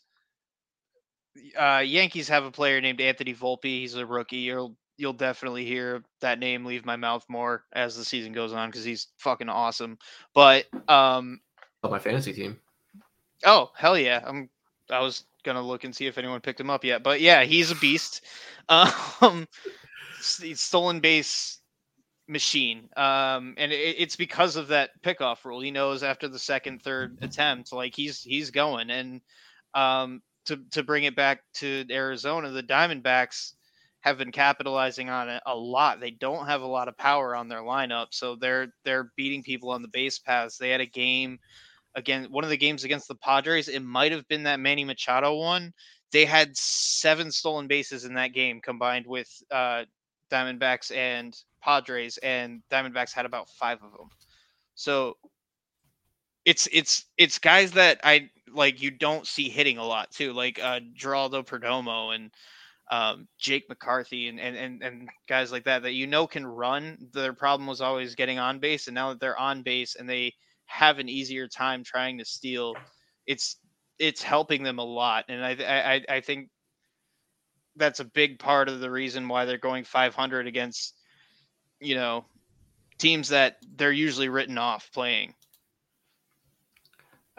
uh, Yankees have a player named Anthony Volpe. He's a rookie. You'll you'll definitely hear that name leave my mouth more as the season goes on because he's fucking awesome. But um, oh, my fantasy team. Oh hell yeah! I'm. I was gonna look and see if anyone picked him up yet, but yeah, he's a beast. Um, stolen base machine. Um, and it, it's because of that pickoff rule. He knows after the second, third attempt, like he's he's going. And um, to to bring it back to Arizona, the Diamondbacks have been capitalizing on it a lot. They don't have a lot of power on their lineup, so they're they're beating people on the base paths. They had a game again, one of the games against the Padres. It might have been that Manny Machado one. They had seven stolen bases in that game combined with uh, Diamondbacks and Padres, and Diamondbacks had about five of them. So it's it's it's guys that I like you don't see hitting a lot too, like uh Geraldo Perdomo and um, Jake McCarthy and, and and and guys like that that you know can run. Their problem was always getting on base, and now that they're on base and they have an easier time trying to steal, it's it's helping them a lot. And I I I think that's a big part of the reason why they're going 500 against you know teams that they're usually written off playing.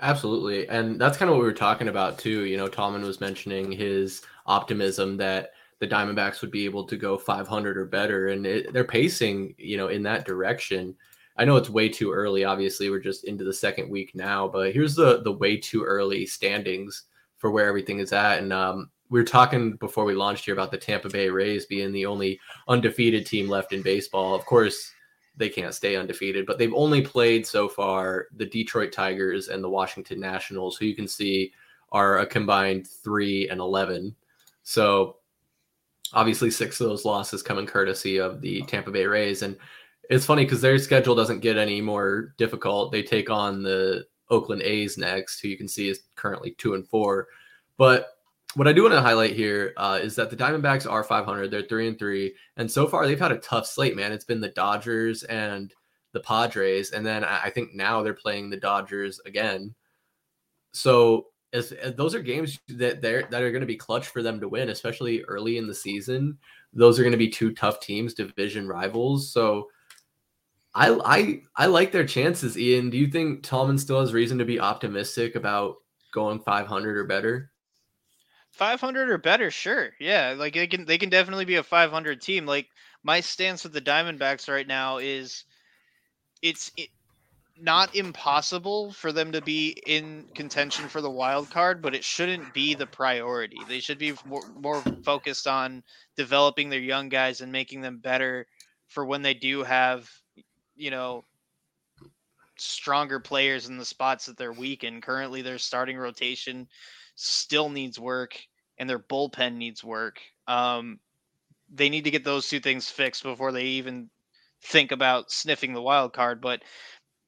Absolutely. And that's kind of what we were talking about too. You know, Tomlin was mentioning his optimism that the Diamondbacks would be able to go 500 or better, and it, they're pacing, you know, in that direction. I know it's way too early. Obviously, we're just into the second week now, but here's the the way too early standings for where everything is at. And um, we were talking before we launched here about the Tampa Bay Rays being the only undefeated team left in baseball. Of course, they can't stay undefeated, but they've only played so far the Detroit Tigers and the Washington Nationals, who you can see are a combined three and eleven. So obviously six of those losses come in courtesy of the Tampa Bay Rays. And it's funny because their schedule doesn't get any more difficult. They take on the Oakland A's next, who you can see is currently two and four. But what I do want to highlight here uh, is that the Diamondbacks are 500. They're three and three, and so far they've had a tough slate. Man, it's been the Dodgers and the Padres, and then I think now they're playing the Dodgers again. So as, as those are games that they're that are going to be clutch for them to win, especially early in the season. Those are going to be two tough teams, division rivals. So I I I like their chances. Ian, do you think Tallman still has reason to be optimistic about going 500 or better? 500 or better, sure. Yeah, like they can they can definitely be a 500 team. Like my stance with the Diamondbacks right now is it's it, not impossible for them to be in contention for the wild card, but it shouldn't be the priority. They should be more, more focused on developing their young guys and making them better for when they do have, you know, stronger players in the spots that they're weak in. Currently, their starting rotation still needs work, and their bullpen needs work. Um, they need to get those two things fixed before they even think about sniffing the wild card. But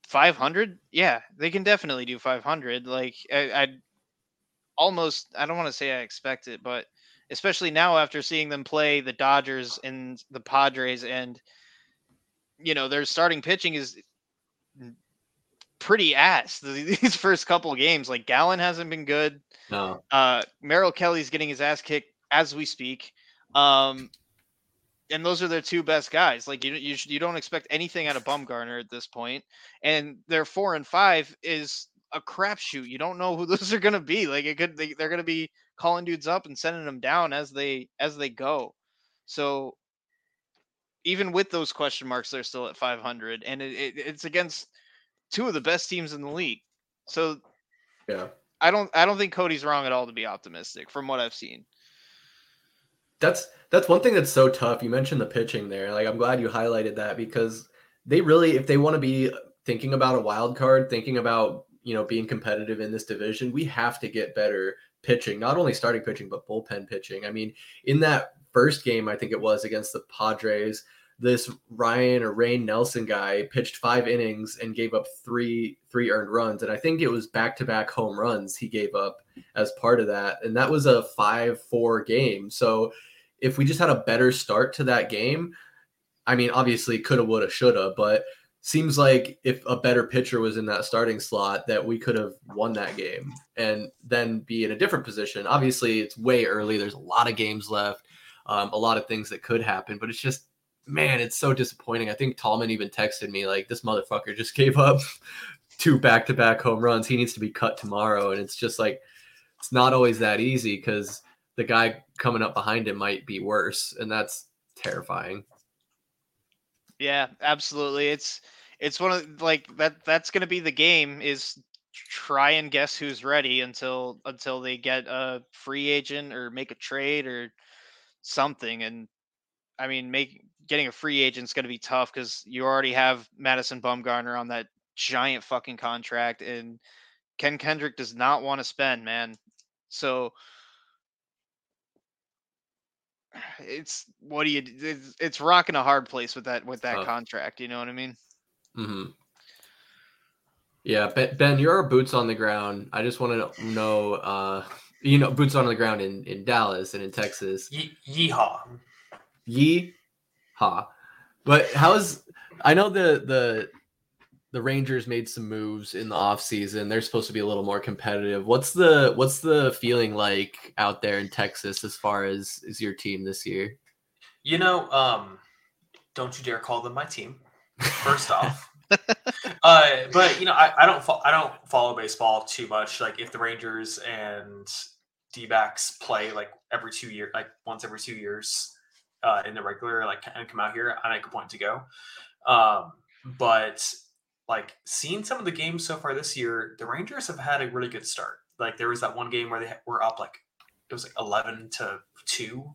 500, yeah, they can definitely do 500. Like I, I almost, I don't want to say I expect it, but especially now after seeing them play the Dodgers and the Padres, and you know their starting pitching is pretty ass these first couple of games. Like Gallen hasn't been good. No. Uh, Merrill Kelly's getting his ass kicked as we speak. Um, and those are their two best guys. Like you, you, you don't expect anything out of Bumgarner at this point. point, and their four and five is a crapshoot. You don't know who those are gonna be. Like it could, they, they're gonna be calling dudes up and sending them down as they as they go. So even with those question marks, they're still at 500, and it, it, it's against two of the best teams in the league. So yeah, I don't I don't think Cody's wrong at all to be optimistic from what I've seen. That's that's one thing that's so tough. You mentioned the pitching there. Like I'm glad you highlighted that because they really, if they want to be thinking about a wild card, thinking about you know being competitive in this division, we have to get better pitching, not only starting pitching but bullpen pitching. I mean, in that first game, I think it was against the Padres, this Ryan or Ryne Nelson guy pitched five innings and gave up three three earned runs, and I think it was back to back home runs he gave up as part of that, and that was a five four game. So if we just had a better start to that game, I mean, obviously coulda, woulda, shoulda, but seems like if a better pitcher was in that starting slot, that we could have won that game and then be in a different position. Obviously, it's way early. There's a lot of games left, um, a lot of things that could happen, but it's just, man, it's so disappointing. I think Tallman even texted me like, this motherfucker just gave up two back to back home runs. He needs to be cut tomorrow. And it's just like, it's not always that easy because the guy coming up behind him might be worse, and that's terrifying. Yeah, absolutely. It's it's one of like that. That's going to be the game. Is try and guess who's ready until until they get a free agent or make a trade or something. And I mean, make getting a free agent is going to be tough because you already have Madison Bumgarner on that giant fucking contract, and Ken Kendrick does not want to spend, man. So it's what do you it's, it's rocking a hard place with that with that contract you know what i mean mm-hmm. yeah ben, you're boots on the ground i just want to know uh you know boots on the ground in in dallas and in texas Ye- yeehaw yeehaw but how's i know the the the Rangers made some moves in the offseason. They're supposed to be a little more competitive. What's the what's the feeling like out there in Texas as far as is your team this year? You know, um, don't you dare call them my team. First off. uh, but you know, I, I don't fo- I don't follow baseball too much. Like if the Rangers and D backs play like every two years, like once every two years, uh, in the regular, like and come out here, I make a point to go. Um, but like seeing some of the games so far this year, the Rangers have had a really good start. Like there was that one game where they were up like it was like eleven to two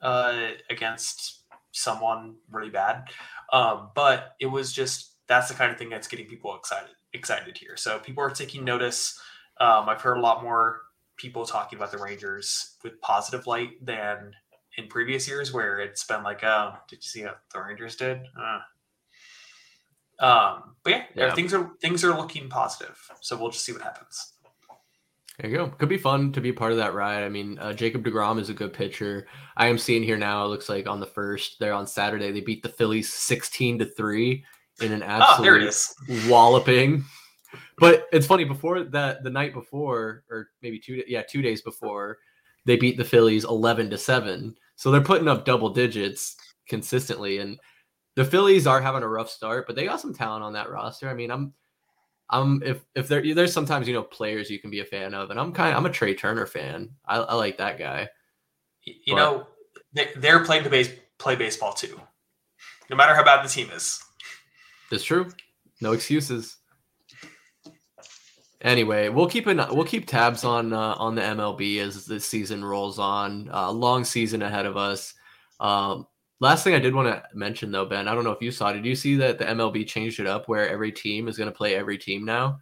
uh, against someone really bad, um, but it was just that's the kind of thing that's getting people excited excited here. So people are taking notice. Um, I've heard a lot more people talking about the Rangers with positive light than in previous years, where it's been like, "Oh, did you see what the Rangers did?" Uh, um, but yeah, yeah, things are things are looking positive. So we'll just see what happens. There you go. Could be fun to be part of that ride. I mean, uh, Jacob Degrom is a good pitcher. I am seeing here now. It looks like on the first, there on Saturday, they beat the Phillies sixteen to three in an absolute oh, walloping. But it's funny before that, the night before, or maybe two, yeah, two days before, they beat the Phillies eleven to seven. So they're putting up double digits consistently, and the Phillies are having a rough start, but they got some talent on that roster. I mean, I'm I'm if if there there's sometimes you know players you can be a fan of, and I'm kind of I'm a Trea Turner fan. I, I like that guy. You but, know, they, they're playing to base play baseball too, no matter how bad the team is. It's true. No excuses. Anyway, we'll keep an we'll keep tabs on uh, on the MLB as the season rolls on. Uh, long season ahead of us. Um, last thing I did want to mention though, Ben, I don't know if you saw. Did you see that the MLB changed it up where every team is going to play every team now?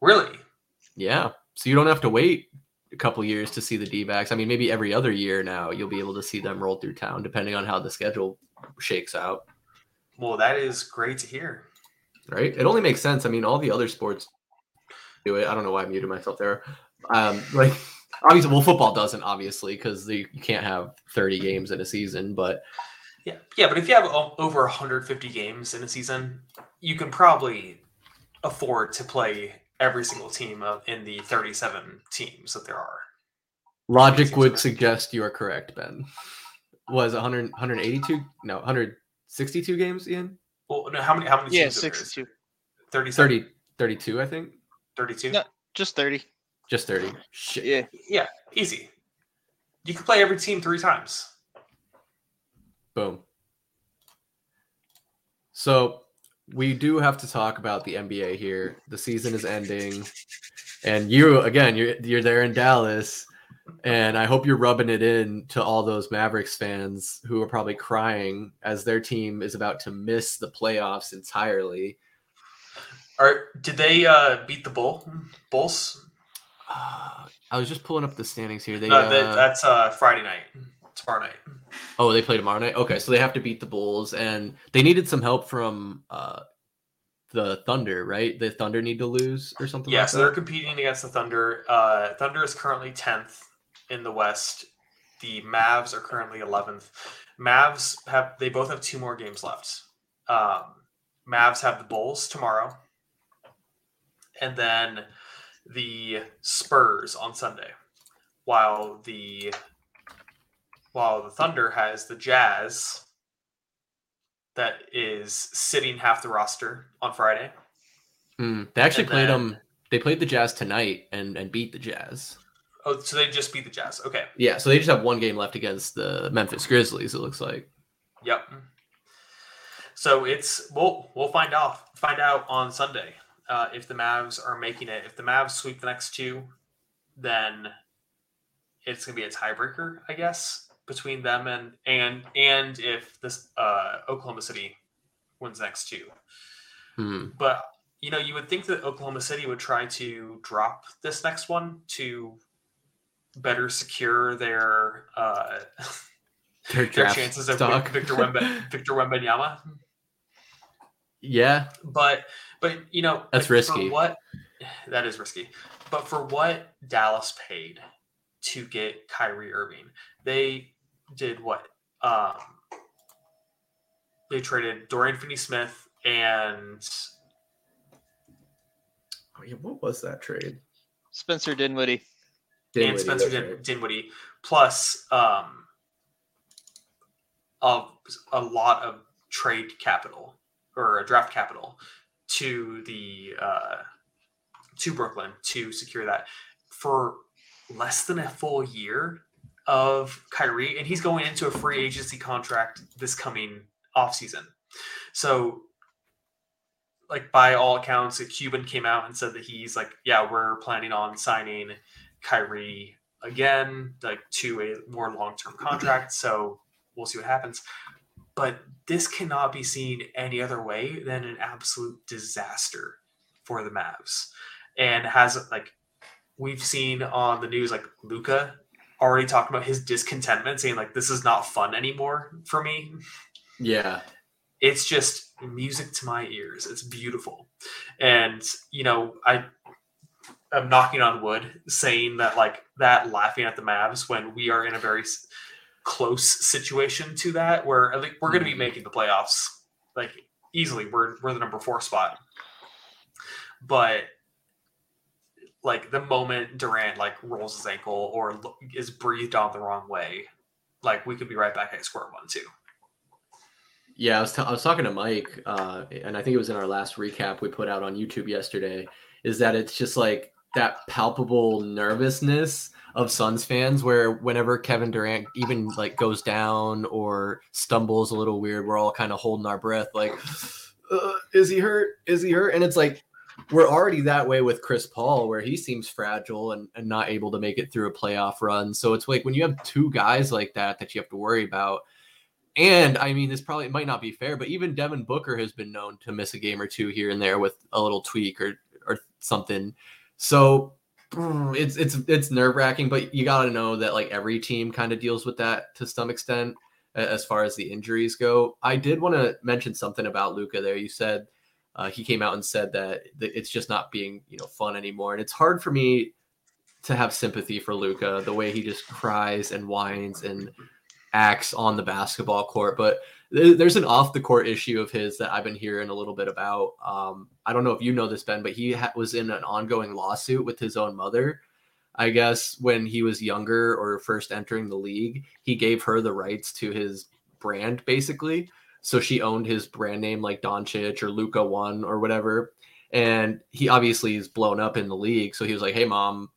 Really? Yeah. So you don't have to wait a couple years to see the D backs. I mean, maybe every other year now you'll be able to see them roll through town, depending on how the schedule shakes out. Well, that is great to hear. Right? It only makes sense. I mean, all the other sports do it. I don't know why I muted myself there. Um, like obviously, well, football doesn't obviously because you can't have 30 games in a season, but Yeah, yeah, but if you have o- over 150 games in a season, you can probably afford to play every single team of- in the 37 teams that there are. logic would correct. suggest you are correct, Ben. Was 100, 182? No, 162 games, Ian? Well, no, how many? How many? Yeah, teams 62. 37? 30, 32, I think. 32? No. Just 30. Just 30. Shit. Yeah. Yeah, easy. You can play every team three times. Boom. So we do have to talk about the NBA here. The season is ending, and you again, you're you're there in Dallas, and I hope you're rubbing it in to all those Mavericks fans who are probably crying as their team is about to miss the playoffs entirely. Or did they uh, beat the Bull Bulls? Uh, I was just pulling up the standings here. They Uh, that- uh, that's uh, Friday night. Tomorrow night. oh they play tomorrow night. Okay, so they have to beat the Bulls, and they needed some help from uh, the Thunder, right? The Thunder need to lose or something. Yeah, like so that? they're competing against the Thunder. Uh, Thunder is currently 10th in the West. The Mavs are currently 11th. Mavs have they both have two more games left. Um, Mavs have the Bulls tomorrow, and then the Spurs on Sunday, while the while the Thunder has the Jazz that is sitting half the roster on Friday. Hmm, They actually And played then- them. They played the Jazz tonight and and beat the Jazz. Oh, so they just beat the Jazz. Okay. Yeah, so they just have one game left against the Memphis Grizzlies. It looks like. Yep. So it's we'll we'll find out find out on Sunday uh, if the Mavs are making it. If the Mavs sweep the next two, then it's gonna be a tiebreaker, I guess, between them and and and if this uh, Oklahoma City wins next two. Hmm. But you know, you would think that Oklahoma City would try to drop this next one to better secure their uh, Their their chances of stock. Victor Wemba, Victor Wembanyama. Yeah, But but you know That's like, for risky. what that is risky. But for what Dallas paid to get Kyrie Irving, they did what? Um, they traded Dorian Finney-Smith and Oh, yeah, what was that trade? Spencer Dinwiddie. and Spencer that's Din- right. Dinwiddie, plus um, a, a lot of trade capital or a draft capital to the uh, to Brooklyn to secure that for less than a full year of Kyrie, and he's going into a free agency contract this coming offseason. So, like by all accounts, a Cuban came out and said that he's like, yeah, we're planning on signing Kyrie again, like to a more long term contract. So we'll see what happens. But this cannot be seen any other way than an absolute disaster for the Mavs. And has like we've seen on the news, like Luka already talking about his discontentment, saying like this is not fun anymore for me. Yeah, It's just music to my ears. It's beautiful. And you know, I I'm knocking on wood saying that like that laughing at the Mavs when we are in a very close situation to that where I think we're going to be Mhm. making the playoffs like easily. We're we're the number 4 spot. But like the moment Durant like rolls his ankle or is breathed on the wrong way, like we could be right back at square one too. yeah. I was, t- I was talking to Mike, uh, and I think it was in our last recap we put out on YouTube yesterday. Is that it's just like that palpable nervousness of Suns fans, where whenever Kevin Durant even like goes down or stumbles a little weird, we're all kind of holding our breath, like, uh, is he hurt? Is he hurt? And it's like we're already that way with Chris Paul, where he seems fragile and, and not able to make it through a playoff run. So it's like when you have two guys like that that you have to worry about. And I mean, this probably might not be fair, but even Devin Booker has been known to miss a game or two here and there with a little tweak or or something. So it's it's it's nerve wracking, but you got to know that like every team kind of deals with that to some extent as far as the injuries go. I did want to mention something about Luka there. You said uh, he came out and said that it's just not being you know fun anymore, and it's hard for me to have sympathy for Luka the way he just cries and whines and acts on the basketball court. But there's an off the court issue of his that I've been hearing a little bit about. Um, I don't know if you know this, Ben, but he ha- was in an ongoing lawsuit with his own mother. I guess when he was younger or first entering the league, he gave her the rights to his brand basically. So she owned his brand name like Doncic or Luka One or whatever. And he obviously is blown up in the league. So he was like, Hey, mom,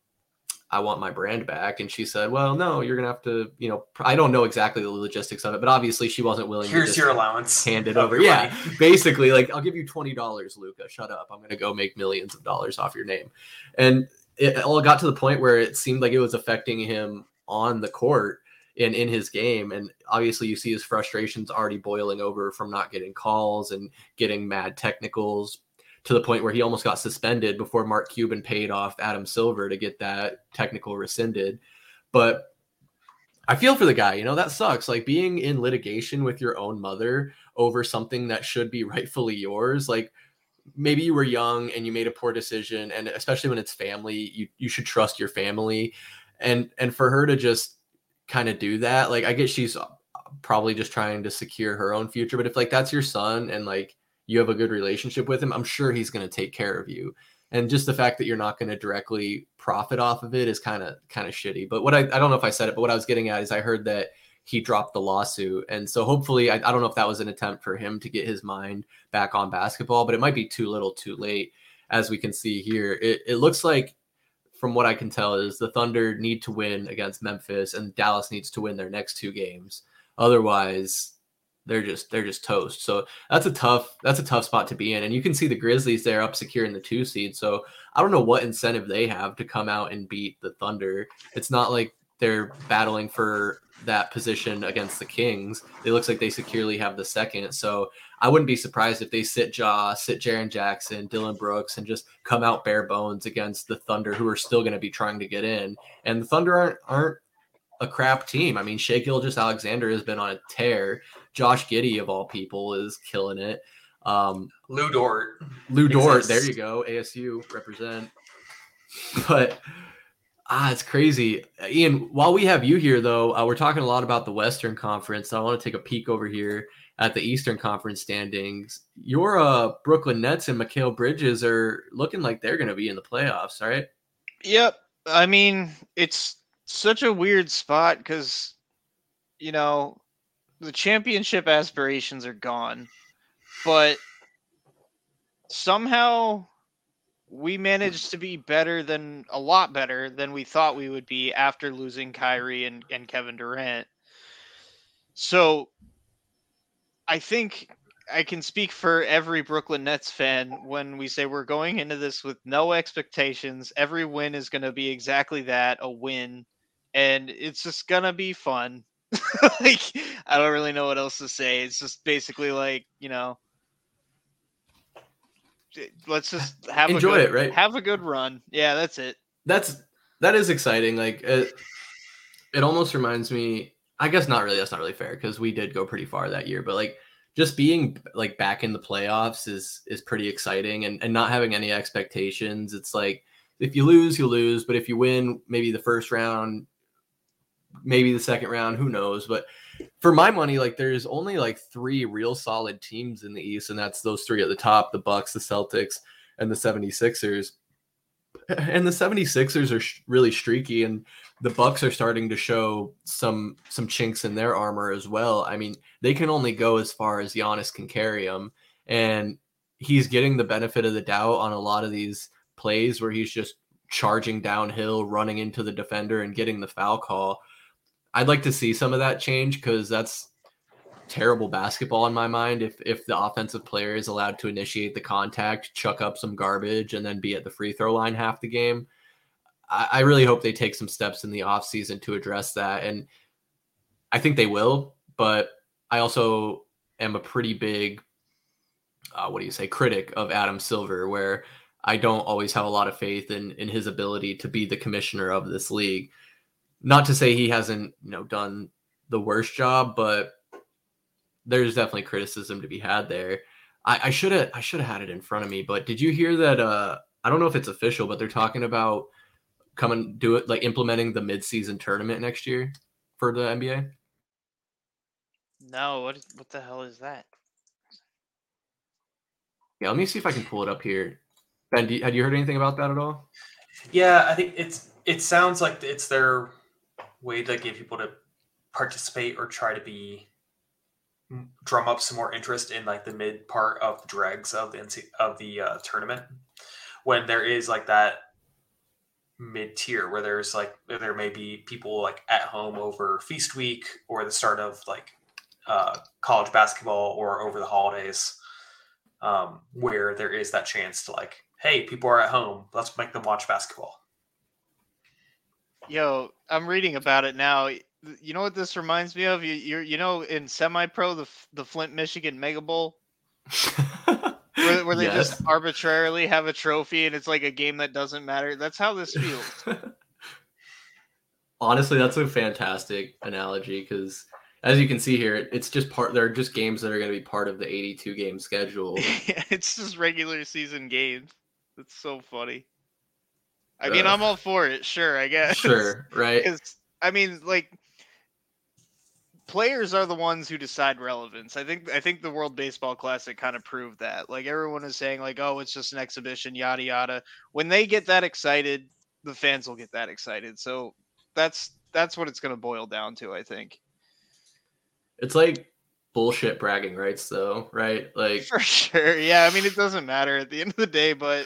I want my brand back. And she said, Well, no, you're going to have to, you know, I don't know exactly the logistics of it, but obviously she wasn't willing Here's your allowance. Hand it over. Yeah. Basically, like, I'll give you $20, Luka. Shut up. I'm going to go make millions of dollars off your name. And it all got to the point where it seemed like it was affecting him on the court and in his game. And obviously, you see his frustrations already boiling over from not getting calls and getting mad technicals to the point where he almost got suspended before Mark Cuban paid off Adam Silver to get that technical rescinded. But I feel for the guy, you know, that sucks. Like being in litigation with your own mother over something that should be rightfully yours. Like maybe you were young and you made a poor decision and especially when it's family, you you should trust your family. And and for her to just kind of do that, like I guess she's probably just trying to secure her own future, but if like that's your son and like you have a good relationship with him, I'm sure he's going to take care of you. And just the fact that you're not going to directly profit off of it is kind of kind of shitty. But what I, I don't know if I said it, but what I was getting at is I heard that he dropped the lawsuit. And so hopefully, I, I don't know if that was an attempt for him to get his mind back on basketball, but it might be too little too late. As we can see here, it, it looks like from what I can tell is the Thunder need to win against Memphis and Dallas needs to win their next two games. Otherwise, they're just they're just toast. So that's a tough that's a tough spot to be in. And you can see the Grizzlies there up securing the two seed. So I don't know what incentive they have to come out and beat the Thunder. It's not like they're battling for that position against the Kings. It looks like they securely have the second. So I wouldn't be surprised if they sit Ja, sit Jaren Jackson, Dillon Brooks, and just come out bare bones against the Thunder, who are still going to be trying to get in. And the Thunder aren't aren't a crap team. I mean, Shai Gilgeous-Alexander has been on a tear. Josh Giddey, of all people is killing it. Um, Lu Dort. Lu Dort. There you go. ASU represent. But ah, it's crazy. Ian, while we have you here, though, uh, we're talking a lot about the Western Conference. So I want to take a peek over here at the Eastern Conference standings. Your uh, Brooklyn Nets and Mikal Bridges are looking like they're going to be in the playoffs, right? Yep. I mean, it's such a weird spot because, you know, the championship aspirations are gone, but somehow we managed to be better than a lot better than we thought we would be after losing Kyrie and, and Kevin Durant. So I think I can speak for every Brooklyn Nets fan when we say we're going into this with no expectations. Every win is going to be exactly that a win, and it's just to be fun. like I don't really know what else to say. It's just basically like you know, let's just have enjoy good, it, right? Have a good run. Yeah, that's it. That's that is exciting. Like it, it almost reminds me. I guess not really. That's not really fair because we did go pretty far that year. But like just being like back in the playoffs is is pretty exciting, and and not having any expectations. It's like if you lose, you lose. But if you win, maybe the first round, maybe the second round, who knows? But for my money, like there's only like three real solid teams in the East, and that's those three at the top the Bucks, the Celtics, and the 76ers. And the 76ers are sh- really streaky, and the Bucks are starting to show some some chinks in their armor as well. I mean, they can only go as far as Giannis can carry them, and he's getting the benefit of the doubt on a lot of these plays where he's just charging downhill, running into the defender, and getting the foul call I'd like to see some of that change because that's terrible basketball in my mind if if the offensive player is allowed to initiate the contact, chuck up some garbage, and then be at the free throw line half the game. I, I really hope they take some steps in the offseason to address that. And I think they will, but I also am a pretty big uh, what do you say critic of Adam Silver, where I don't always have a lot of faith in in his ability to be the commissioner of this league. Not to say he hasn't, you know, done the worst job, but there's definitely criticism to be had there. I should have I should have had it in front of me, but did you hear that? Uh, I don't know if it's official, but they're talking about coming do it like implementing the midseason tournament next year for the NBA. No, what what the hell is that? Yeah, let me see if I can pull it up here. Ben, you, had you heard anything about that at all? Yeah, I think it's it sounds like it's their way to get people to participate or try to be drum up some more interest in like the mid part of the dregs of the of the uh, tournament. When there is like that mid tier where there's like there may be people like at home over feast week or the start of like uh, college basketball or over the holidays um, where there is that chance to like hey people are at home. Let's make them watch basketball yo i'm reading about it now you know what this reminds me of? You you you know in semi pro the the Flint Michigan Mega Bowl. where, where, they yes. just arbitrarily have a trophy and it's like a game that doesn't matter. That's how this feels. Honestly, that's a fantastic analogy because as you can see here, it's just part. They're just games that are going to be part of the 82 game schedule. it's just regular season games. It's so funny. I mean, uh, I'm all for it. Sure, I guess. Sure, right. I mean, like players are the ones who decide relevance. I think I think the World Baseball Classic kind of proved that. Like everyone is saying like oh it's just an exhibition yada yada. When they get that excited, the fans will get that excited. So that's that's what it's going to boil down to, I think. It's like bullshit bragging rights though, right? Like For sure. Yeah, I mean it doesn't matter at the end of the day, but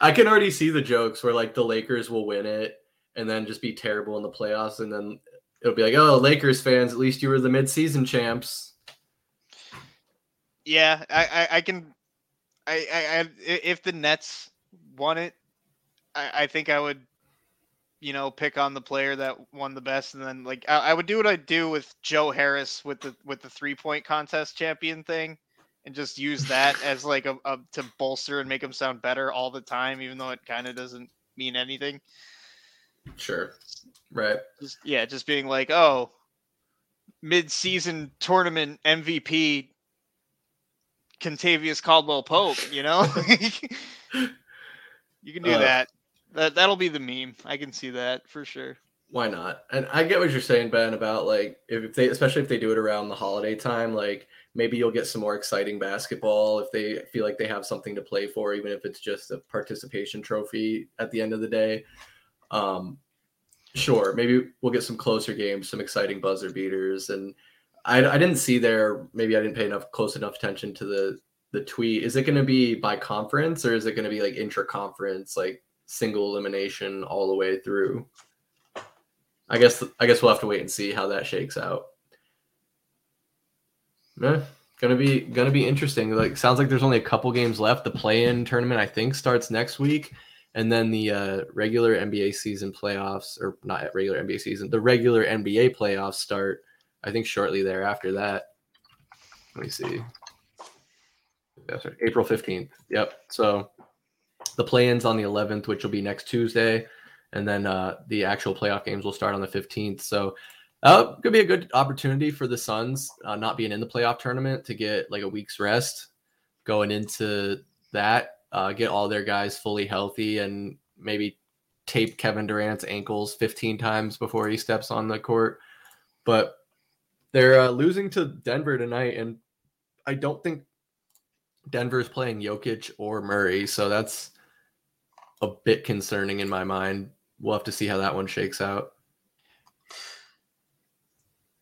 I can already see the jokes where like the Lakers will win it and then just be terrible in the playoffs and then it'll be like, oh, Lakers fans, at least you were the midseason champs. Yeah, I, I, I can, I, I, I, if the Nets won it, I, I think I would, you know, pick on the player that won the best, and then like I, I would do what I do with Joe Harris with the with the three point contest champion thing, and just use that as like a, a to bolster and make him sound better all the time, even though it kind of doesn't mean anything. Sure. Right. Just, yeah, just being like, oh, mid-season tournament MVP Kentavious Caldwell Pope, you know? you can do uh, that. That that'll be the meme. I can see that for sure. Why not? And I get what you're saying, Ben, about like if they especially if they do it around the holiday time, like maybe you'll get some more exciting basketball if they feel like they have something to play for, even if it's just a participation trophy at the end of the day. Um, sure, maybe we'll get some closer games, some exciting buzzer beaters, and I, I didn't see there. Maybe I didn't pay enough close enough attention to the the tweet. Is it going to be by conference or is it going to be like intra conference, like single elimination all the way through? I guess I guess we'll have to wait and see how that shakes out. Yeah, gonna be gonna be interesting. Like sounds like there's only a couple games left. The play-in tournament I think starts next week, and then the uh, regular NBA season playoffs, or not regular NBA season, the regular NBA playoffs start, I think, shortly thereafter that. Let me see. That's right, April 15th. Yep. So the play ins on the 11th, which will be next Tuesday. And then uh, the actual playoff games will start on the 15th. So uh, could be a good opportunity for the Suns, uh, not being in the playoff tournament, to get like a week's rest going into that uh, get all their guys fully healthy and maybe tape Kevin Durant's ankles 15 times before he steps on the court. But they're uh, losing to Denver tonight, and I don't think Denver's playing Jokic or Murray, so that's a bit concerning in my mind. We'll have to see how that one shakes out.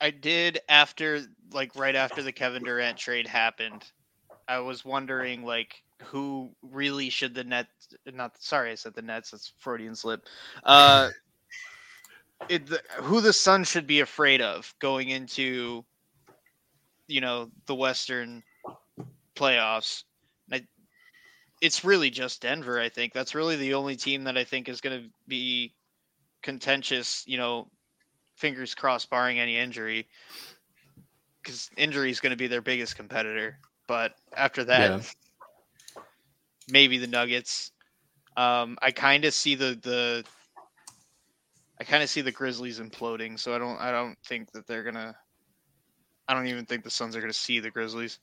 I did after, like, right after the Kevin Durant trade happened. I was wondering, like, who really should the net not sorry I said the Nets that's Freudian slip. Uh it, the, who the Sun should be afraid of going into you know the Western playoffs. I, it's really just Denver. I think that's really the only team that I think is going to be contentious. You know, fingers crossed, barring any injury, because injury is going to be their biggest competitor. But after that, yeah. maybe the Nuggets. Um, I kind of see the the I kind of see the Grizzlies imploding, so I don't I don't think that they're gonna. I don't even think the Suns are gonna see the Grizzlies.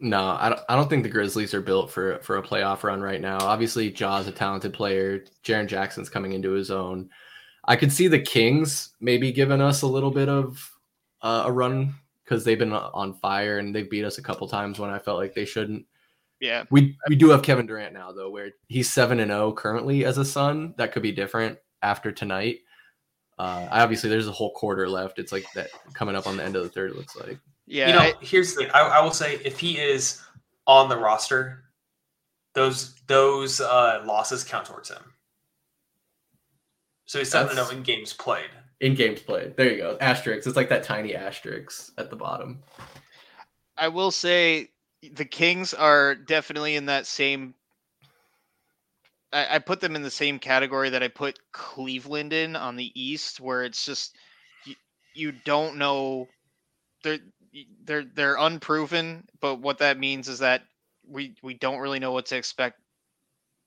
No, I don't, I don't think the Grizzlies are built for for a playoff run right now. Obviously, Ja's a talented player. Jaren Jackson's coming into his own. I could see the Kings maybe giving us a little bit of uh, a run because they've been on fire and they've beat us a couple times when I felt like they shouldn't. Yeah, we we do have Kevin Durant now though, where he's seven and zero oh currently as a Sun. That could be different after tonight. Uh, I obviously, there's a whole quarter left. It's like that coming up on the end of the third. It looks like. Yeah. You know, I, here's the thing. I, I, will say, if he is on the roster, those those uh, losses count towards him. So he's seven zero in games played. In games played. There you go. Asterisk. It's like that tiny asterisk at the bottom. I will say the Kings are definitely in that same I, I put them in the same category that I put Cleveland in on the East, where it's just you, you don't know they're they're they're unproven, but what that means is that we we don't really know what to expect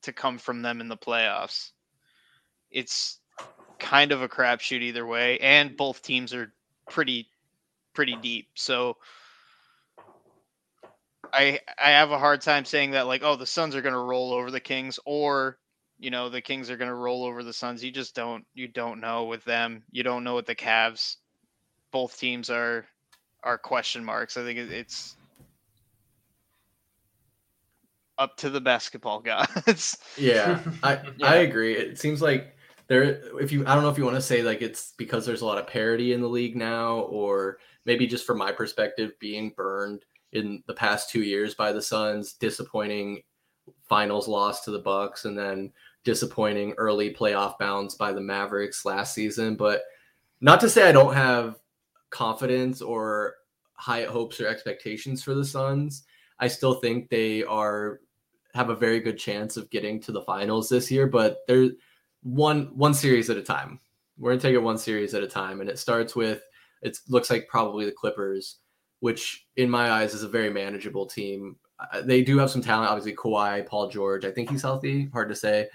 to come from them in the playoffs. It's kind of a crapshoot either way, and both teams are pretty pretty deep. So I I have a hard time saying that like oh the Suns are going to roll over the Kings or you know the Kings are going to roll over the Suns. You just don't you don't know with them. You don't know with the Cavs. Both teams are are question marks. I think it's up to the basketball gods. yeah, I yeah. I agree. It seems like there if you I don't know if you want to say like it's because there's a lot of parity in the league now or maybe just from my perspective being burned in the past two years by the Suns, disappointing finals loss to the Bucks, and then disappointing early playoff bounds by the Mavericks last season. But not to say I don't have confidence or high hopes or expectations for the Suns. I still think they are have a very good chance of getting to the finals this year, but they're one one series at a time. We're gonna take it one series at a time, and it starts with it looks like probably the Clippers which in my eyes is a very manageable team. They do have some talent, obviously Kawhi, Paul George. I think he's healthy, hard to say.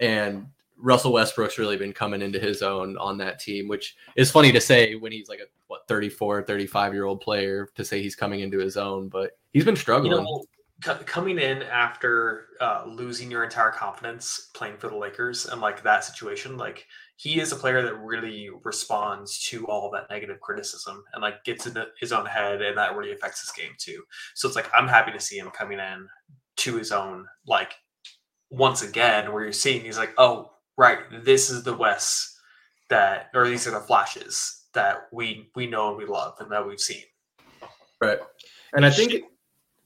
And Russell Westbrook's really been coming into his own on that team, which is funny to say when he's like a what 34, 35 year old player to say he's coming into his own, but he's been struggling. You know, c- coming in after uh, losing your entire confidence playing for the Lakers and like that situation, like he is a player that really responds to all that negative criticism and like gets in his own head and that really affects his game too so it's like i'm happy to see him coming in to his own like once again where you're seeing he's like oh right this is the west that or these are the flashes that we we know and we love and that we've seen right and i think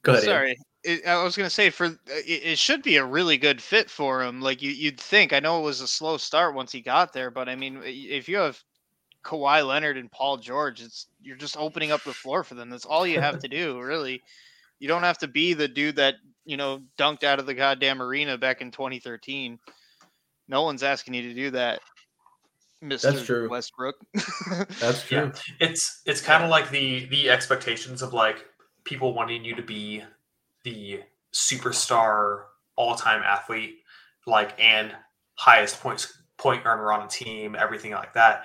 go ahead sorry it, I was gonna say for it, it, should be a really good fit for him. Like you, you'd think. I know it was a slow start once he got there, but I mean, if you have Kawhi Leonard and Paul George, it's you're just opening up the floor for them. That's all you have to do, really. You don't have to be the dude that you know dunked out of the goddamn arena back in 2013. No one's asking you to do that. Mr. That's true. Westbrook. That's true. Yeah. It's it's kind of like the the expectations of like people wanting you to be the superstar all-time athlete, like and highest points point earner on a team, everything like that.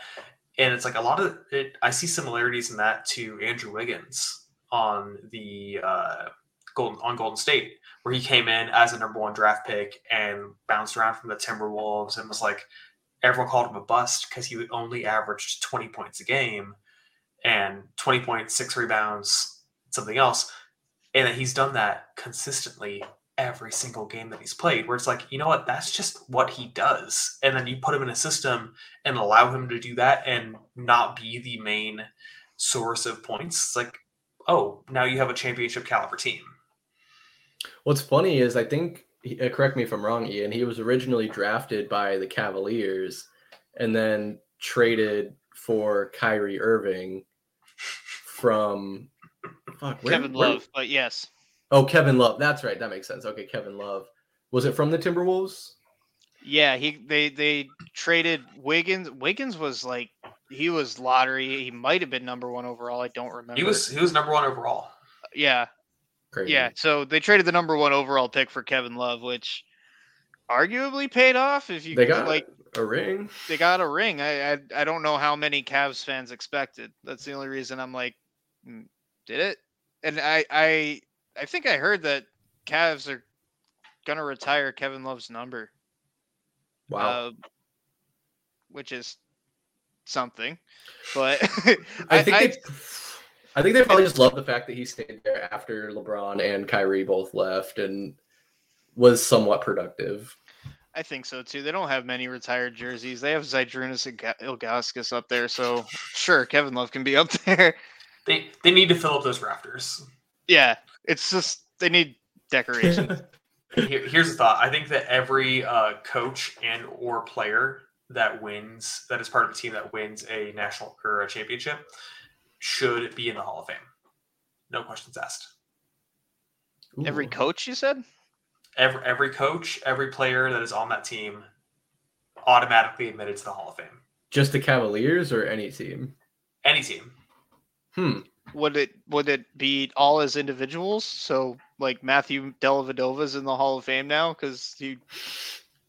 And it's like a lot of it. I see similarities in that to Andrew Wiggins on the uh, Golden on Golden State, where he came in as a number one draft pick and bounced around from the Timberwolves and was like everyone called him a bust because he only averaged 20 points a game and 20 points, six rebounds, something else. And that he's done that consistently every single game that he's played where it's like you know what? That's just what he does. And then you put him in a system and allow him to do that and not be the main source of points it's like oh now you have a championship caliber team. What's funny is i think uh, correct me if i'm wrong ian he was originally drafted by the cavaliers and then traded for Kyrie Irving from Fuck, where- Kevin where- Love, but yes. Oh, Kevin Love. That's right. That makes sense. Okay, Kevin Love. Was it from the Timberwolves? Yeah, he they they traded Wiggins. Wiggins was like he was lottery. He might have been number one overall. I don't remember. He was he was number one overall. yeah, Crazy. yeah. So they traded the number one overall pick for Kevin Love, which arguably paid off. If you They got like, a ring. they got a ring. I, I I don't know how many Cavs fans expected. That's the only reason I'm like, "Mm, did it? And I I I think I heard that Cavs are gonna retire Kevin Love's number. Wow. uh, which is something. But I, I, think I- they, I think they probably just love the fact that he stayed there after LeBron and Kyrie both left and was somewhat productive. I think so too. They don't have many retired jerseys. They have Zydrunas and Ga- Ilgauskas up there, so sure, Kevin Love can be up there. They they need to fill up those rafters. Yeah, it's just they need decoration. Here, here's the thought. I think that every uh, coach and or player that wins that is part of a team that wins a national or a championship should be in the Hall of Fame. No questions asked. Every coach, you said? Every every coach, every player that is on that team automatically admitted to the Hall of Fame. just the Cavaliers or any team? Any team. Hmm. Would it would it be all as individuals? So like Matthew Dellavedova's in the Hall of Fame now because he,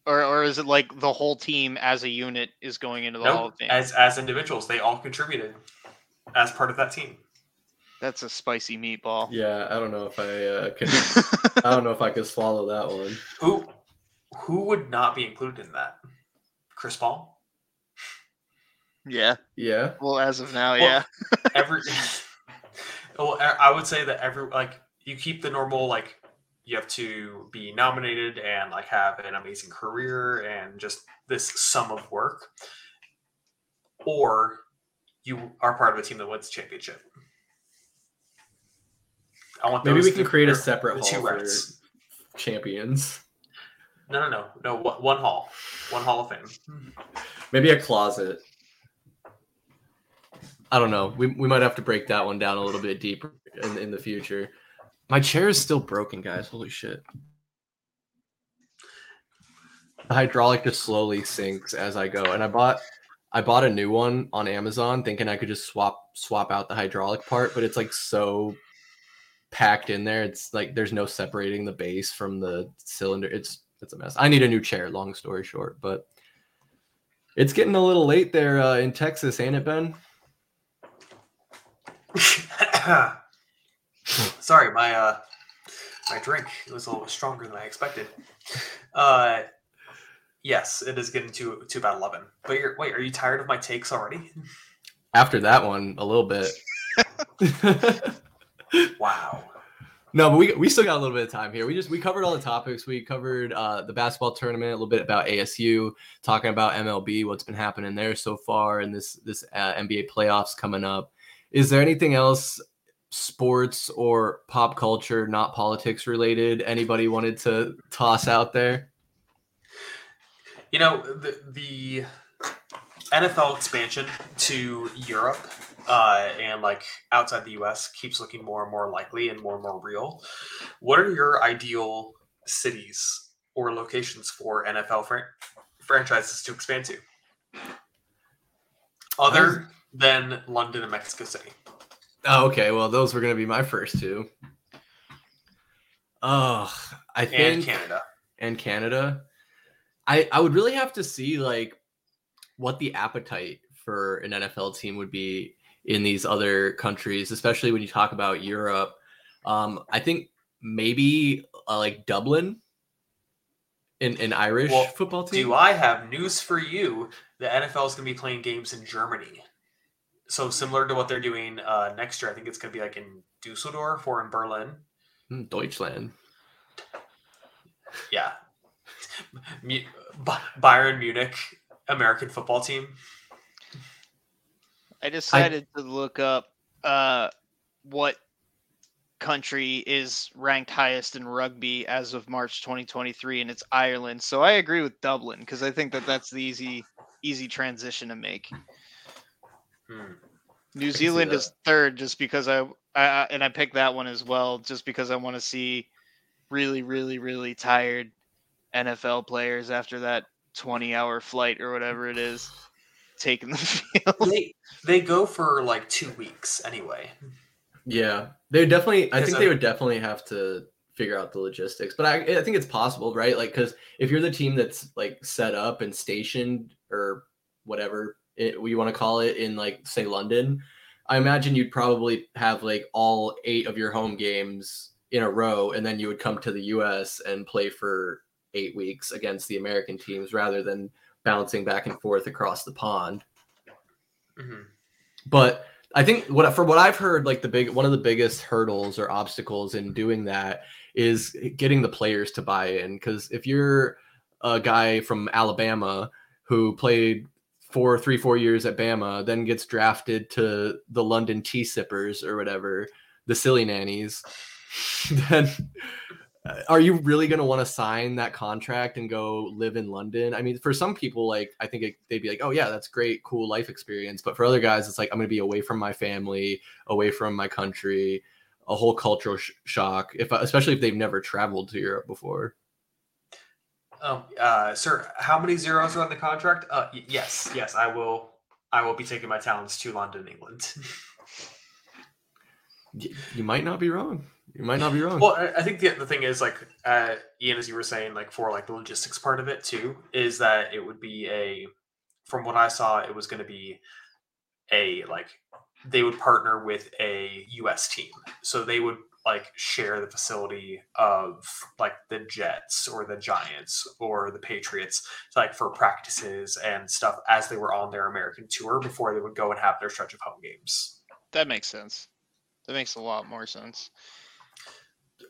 or or is it like the whole team as a unit is going into the Hall of Fame? as as individuals, they all contributed as part of that team. That's a spicy meatball. Yeah, I don't know if I uh, can. I don't know if I could swallow that one. Who who would not be included in that? Chris Paul. yeah. Yeah. Well, as of now, Well, yeah. Every. well, I I would say that every like you keep the normal like you have to be nominated and like have an amazing career and just this sum of work, or you are part of a team that wins championship. I want Maybe we can create a separate hall for rights. champions. No, no, no, no. One one hall, one Hall of Fame. Maybe a closet. I don't know. We, we might have to break that one down a little bit deeper in, in the future. My chair is still broken, guys. Holy shit. The hydraulic just slowly sinks as I go. And I bought I bought a new one on Amazon thinking I could just swap swap out the hydraulic part, but it's like so packed in there. It's like there's no separating the base from the cylinder. It's it's a mess. I need a new chair, long story short, but it's getting a little late there uh, in Texas, ain't it, Ben? Sorry, my uh my drink was a little stronger than I expected. Uh yes, it is getting to to about eleven. But you're wait, are you tired of my takes already? After that one, a little bit. Wow. no, but we, we still got a little bit of time here. We just we covered all the topics. We covered uh, the basketball tournament, a little bit about ASU, talking about MLB, what's been happening there so far, and this this uh, NBA playoffs coming up. Is there anything else, sports or pop culture, not politics related? Anybody wanted to toss out there? You know, the the NFL expansion to Europe uh, and like outside the US keeps looking more and more likely and more and more real. What are your ideal cities or locations for NFL fran- franchises to expand to? Other than London and Mexico City. Oh, okay. Well, those were going to be my first two. Oh, I And think Canada. and Canada. I I would really have to see like what the appetite for an NFL team would be in these other countries, especially when you talk about Europe. Um, I think maybe uh, like Dublin, an an Irish Well, football team. Do I have news for you? The NFL is going to be playing games in Germany. So similar to what they're doing uh, next year, I think it's going to be like in Dusseldorf or in Berlin. Hmm, Deutschland. Yeah. Bayern Munich, American football team. I decided to look up uh, what country is ranked highest in rugby as of March 2023, and it's Ireland. So I agree with Dublin because I think that that's the easy easy transition to make. Hmm. New Zealand is third just because I, I and I picked that one as well just because I want to see really, really, really tired NFL players after that 20 hour flight or whatever it is taking the field. They, they go for like two weeks anyway. Yeah, they definitely. I think they would definitely have to figure out the logistics, but I, I think it's possible, right? Like, because if you're the team that's like set up and stationed or whatever it, you want to call it in like say London, I imagine you'd probably have like all eight of your home games in a row, and then you would come to the U.S. and play for eight weeks against the American teams rather than bouncing back and forth across the pond. Mm-hmm. But I think what for what I've heard, like the big one of the biggest hurdles or obstacles in doing that is getting the players to buy in. Because if you're a guy from Alabama who played four, three, four years at Bama, then gets drafted to the London Tea Sippers or whatever, the silly nannies, then are you really going to want to sign that contract and go live in London? I mean, for some people, like I think it, they'd be like, "Oh yeah, that's great, cool life experience." But for other guys, it's like I'm going to be away from my family, away from my country, a whole cultural sh- shock. If especially if they've never traveled to Europe before. Oh, uh, sir, how many zeros are on the contract? Uh, y- yes, yes, I will. I will be taking my talents to London, England. you might not be wrong. You might not be wrong. Well, I think the, the thing is like uh, Ian, as you were saying, like for like the logistics part of it too, is that it would be a, from what I saw, it was going to be a like they would partner with a U.S. team, so they would like share the facility of like the Jets or the Giants or the Patriots, like for practices and stuff as they were on their American tour before they would go and have their stretch of home games. That makes sense. That makes a lot more sense.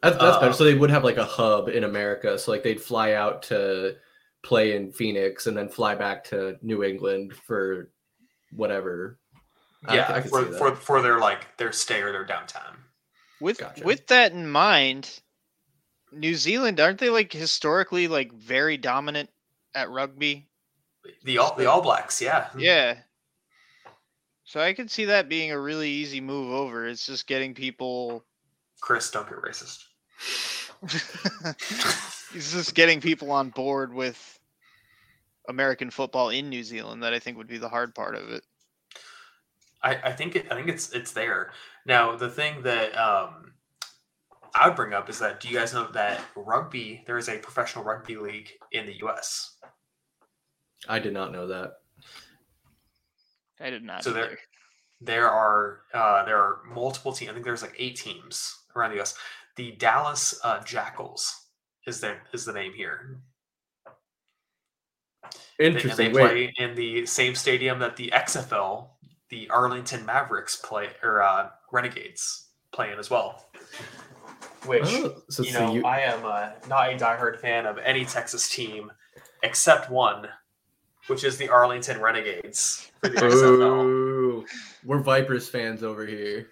That's, that's uh, better. So they would have like a hub in America. So like they'd fly out to play in Phoenix and then fly back to New England for whatever. Yeah, I, I for, for for their like their stay or their downtime. With gotcha. with that in mind, New Zealand aren't they like historically like very dominant at rugby? The all the All Blacks, yeah. Yeah. So I could see that being a really easy move over. It's just getting people Chris, don't get racist. He's just getting people on board with American football in New Zealand that I think would be the hard part of it. I, I think it, I think it's it's there. Now the thing that um, I would bring up is that do you guys know that rugby there is a professional rugby league in the U.S. I did not know that. I did not. So either. there there are uh, there are multiple teams. I think there's like eight teams around the U.S. The Dallas uh, Jackals is the is the name here. Interesting. And they play in the same stadium that the XFL, the Arlington Mavericks play or uh, Renegades play in as well. Which oh, so you know, you... I am uh, not a diehard fan of any Texas team except one, which is the Arlington Renegades for the XFL. We're Vipers fans over here.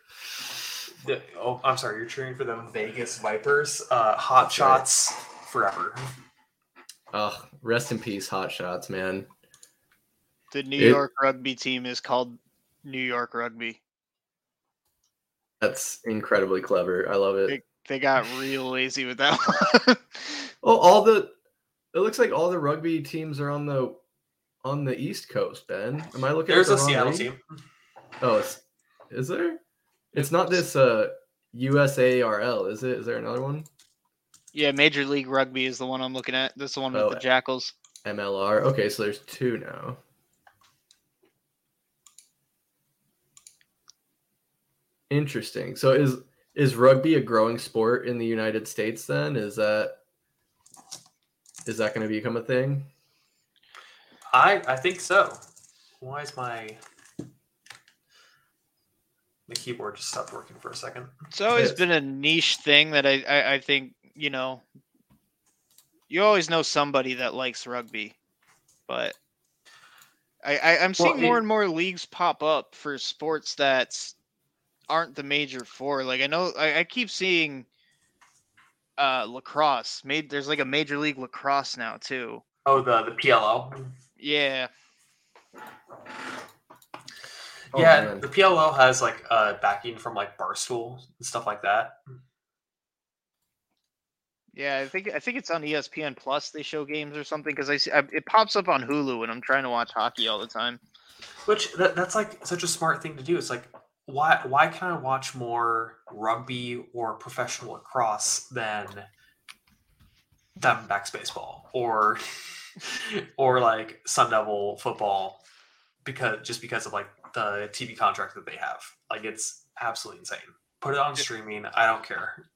The, oh, I'm sorry. You're cheering for the Vegas Vipers. Uh, hot shots forever. Oh, rest in peace, hot shots, man. The New it, York rugby team is called New York Rugby. That's incredibly clever. I love it. They, they got real lazy with that one. oh, all the it looks like all the rugby teams are on the on the East Coast. Ben, am I looking? There's the a Seattle team. Oh, is there? It's not this uh USARL, is it? Is there another one? Yeah, Major League Rugby is the one I'm looking at. This is the one with oh, the Jackals. MLR. Okay, so there's two now. Interesting. So is is rugby a growing sport in the United States then? Is that is that going to become a thing? I I think so. Why is my the keyboard just stopped working for a second. It's always been a niche thing that I, I, I think you know. You always know somebody that likes rugby, but I, I am seeing well, more and more leagues pop up for sports that aren't the major four. Like I know I, I keep seeing uh lacrosse made there's like a major league lacrosse now too. Oh the the PLL. Yeah. Oh, yeah, man. the PLL has like uh backing from like Barstool and stuff like that. Yeah, I think I think it's on ESPN Plus. They show games or something because I see I, it pops up on Hulu and I'm trying to watch hockey all the time. Which that, that's like such a smart thing to do. It's like why why can I watch more rugby or professional lacrosse than Diamondbacks baseball or or like Sun Devil football because just because of like the TV contract that they have. Like it's absolutely insane. Put it on streaming. I don't care.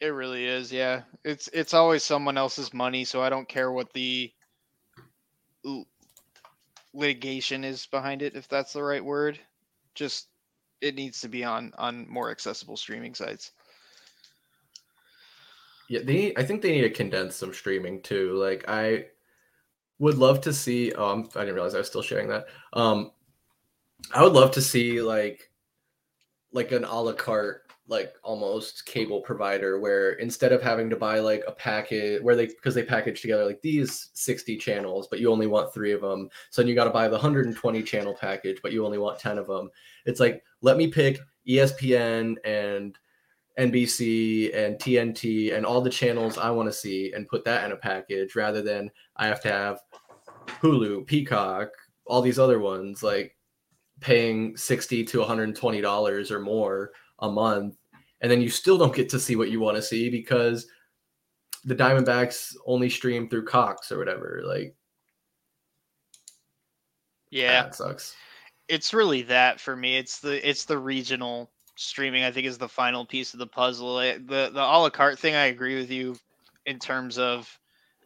It really is, yeah. It's it's always someone else's money, so I don't care what the litigation is behind it, if that's the right word. Just it needs to be on on more accessible streaming sites. Yeah, they. I think they need to condense some streaming too. Like I would love to see. Oh, I'm, I didn't realize I was still sharing that. Um, I would love to see like like an a la carte like almost cable provider where instead of having to buy like a packet where they because they package together like these 60 channels but you only want three of them. So then you got to buy the 120 channel package but you only want 10 of them. It's like let me pick espn and nbc and tnt and all the channels i want to see and put that in a package rather than i have to have hulu peacock all these other ones. Like paying 60 to 120 dollars or more a month and then you still don't get to see what you want to see because the Diamondbacks only stream through Cox or whatever. Like, yeah, that sucks. It's really that for me. It's the it's the regional streaming. I think is the final piece of the puzzle. The the a la carte thing. I agree with you in terms of.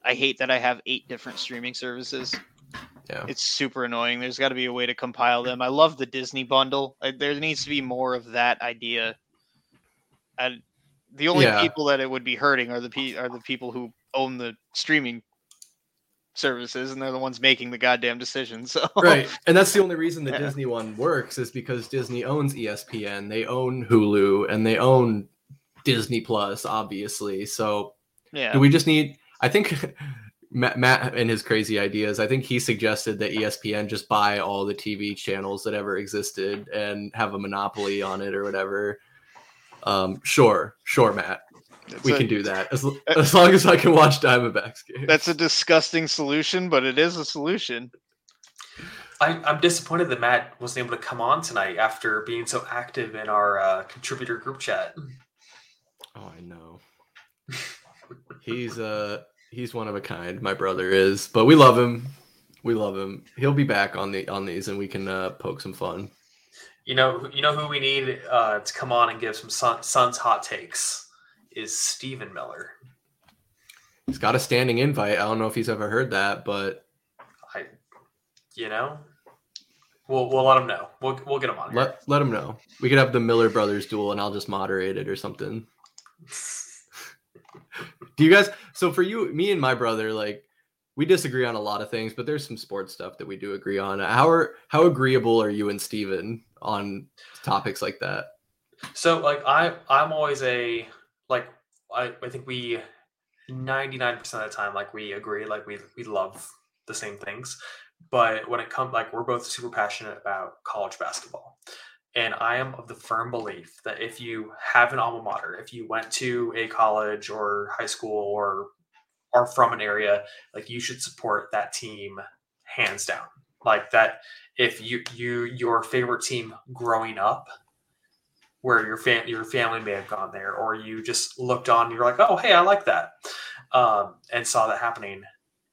I hate that I have eight different streaming services. Yeah. It's super annoying. There's got to be a way to compile them. I love the Disney bundle. There needs to be more of that idea. And the only yeah. people that it would be hurting are the pe- are the people who own the streaming services and they're the ones making the goddamn decisions. So Right. And that's the only reason the yeah. Disney one works is because Disney owns ESPN, they own Hulu, and they own Disney Plus, obviously. So yeah. Do we just need I think Matt, Matt and his crazy ideas. I think he suggested that ESPN just buy all the TV channels that ever existed and have a monopoly on it or whatever. Um, sure, sure, Matt. That's we a, can do that as, as long as I can watch Diamondbacks games. That's a disgusting solution, but it is a solution. I, am disappointed that Matt wasn't able to come on tonight after being so active in our uh, contributor group chat. Oh, I know. He's uh he's one of a kind. My brother is, but we love him. We love him. He'll be back on the on these, and we can uh, poke some fun. You know, you know who we need uh, to come on and give some sun, Suns hot takes is Stephen Miller. He's got a standing invite. I don't know if he's ever heard that, but I, you know, we'll we'll let him know. We'll we'll get him on. Let let him know. We could have the Miller brothers duel, and I'll just moderate it or something. Do you guys? So for you, me and my brother, like we disagree on a lot of things, but there's some sports stuff that we do agree on. How are how agreeable are you and Steven on topics like that? So like I I'm always a like I, I think we 99% of the time like we agree like we we love the same things but when it comes like we're both super passionate about college basketball and I am of the firm belief that if you have an alma mater, if you went to a college or high school or are from an area, like you should support that team hands down. Like that, if you you your favorite team growing up, where your fam your family may have gone there, or you just looked on, you're like, oh hey, I like that, um, and saw that happening,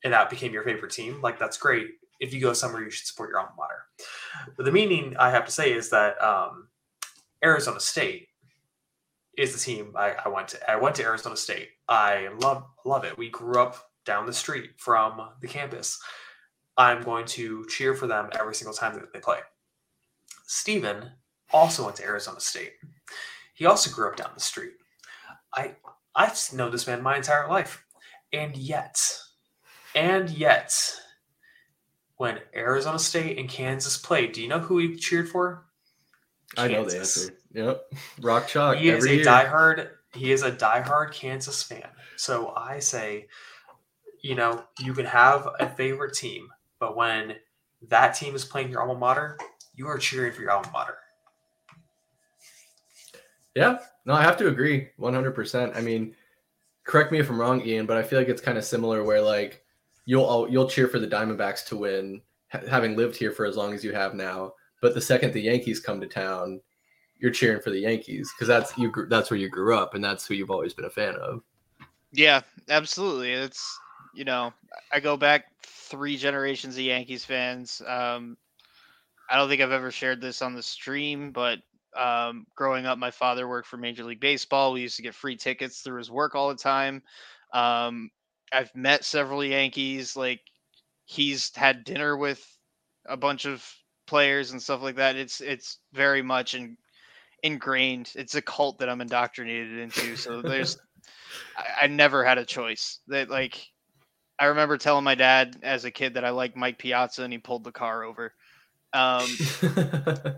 and that became your favorite team. Like that's great if you go somewhere, you should support your alma mater. But the meaning I have to say is that um, Arizona State is the team I, I, went to. I went to Arizona State. I love love it. We grew up down the street from the campus. I'm going to cheer for them every single time that they play. Steven also went to Arizona State. He also grew up down the street. I I've known this man my entire life. And yet, and yet, when Arizona State and Kansas played, do you know who he cheered for? Kansas. I know the answer. Yep, Rock Chalk. He is a year. diehard. He is a diehard Kansas fan. So I say, you know, you can have a favorite team, but when that team is playing your alma mater, you are cheering for your alma mater. Yeah, no, I have to agree 100%. I mean, correct me if I'm wrong, Ian, but I feel like it's kind of similar where like you'll you'll cheer for the Diamondbacks to win, ha- having lived here for as long as you have now. But the second the Yankees come to town, you're cheering for the Yankees because that's you that's where you grew up and that's who you've always been a fan of. Yeah, absolutely. It's you know I go back three generations of Yankees fans. Um, I don't think I've ever shared this on the stream, but um, growing up, my father worked for Major League Baseball. We used to get free tickets through his work all the time. Um, I've met several Yankees. Like he's had dinner with a bunch of players and stuff like that. It's it's very much in, ingrained. It's a cult that I'm indoctrinated into. So there's I, I never had a choice. That like I remember telling my dad as a kid that I liked Mike Piazza and he pulled the car over. Um,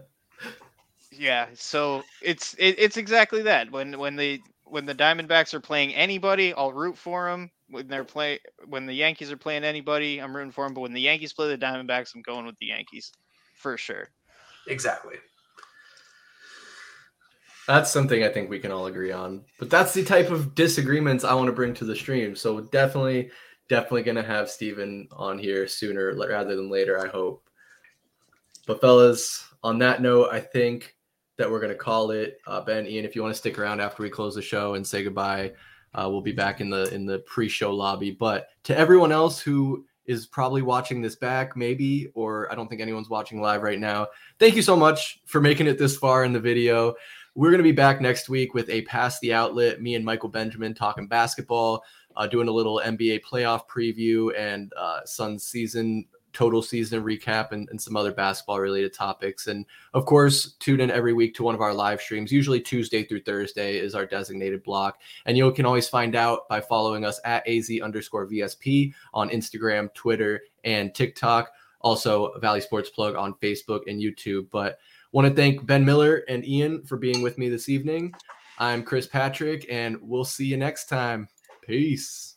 yeah, so it's it, it's exactly that. When when the when the Diamondbacks are playing anybody, I'll root for them. When they're play when the Yankees are playing anybody, I'm rooting for them. But when the Yankees play the Diamondbacks, I'm going with the Yankees for sure. Exactly. That's something I think we can all agree on. But that's the type of disagreements I want to bring to the stream. So definitely, definitely gonna have Steven on here sooner rather than later, I hope. But fellas, on that note, I think that we're gonna call it. Uh, ben, Ian, if you want to stick around after we close the show and say goodbye, uh, we'll be back in the in the pre-show lobby. But to everyone else who is probably watching this back, maybe, or I don't think anyone's watching live right now. Thank you so much for making it this far in the video. We're going to be back next week with a Pass the Outlet, me and Michael Benjamin talking basketball, uh, doing a little NBA playoff preview and uh, Suns season total season recap and, and some other basketball related topics. And of course, tune in every week to one of our live streams. Usually Tuesday through Thursday is our designated block. And you can always find out by following us at AZ underscore VSP on Instagram, Twitter, and TikTok. Also, Valley Sports Plug on Facebook and YouTube. But want to thank Ben Miller and Ian for being with me this evening. I'm Chris Patrick, and we'll see you next time. Peace.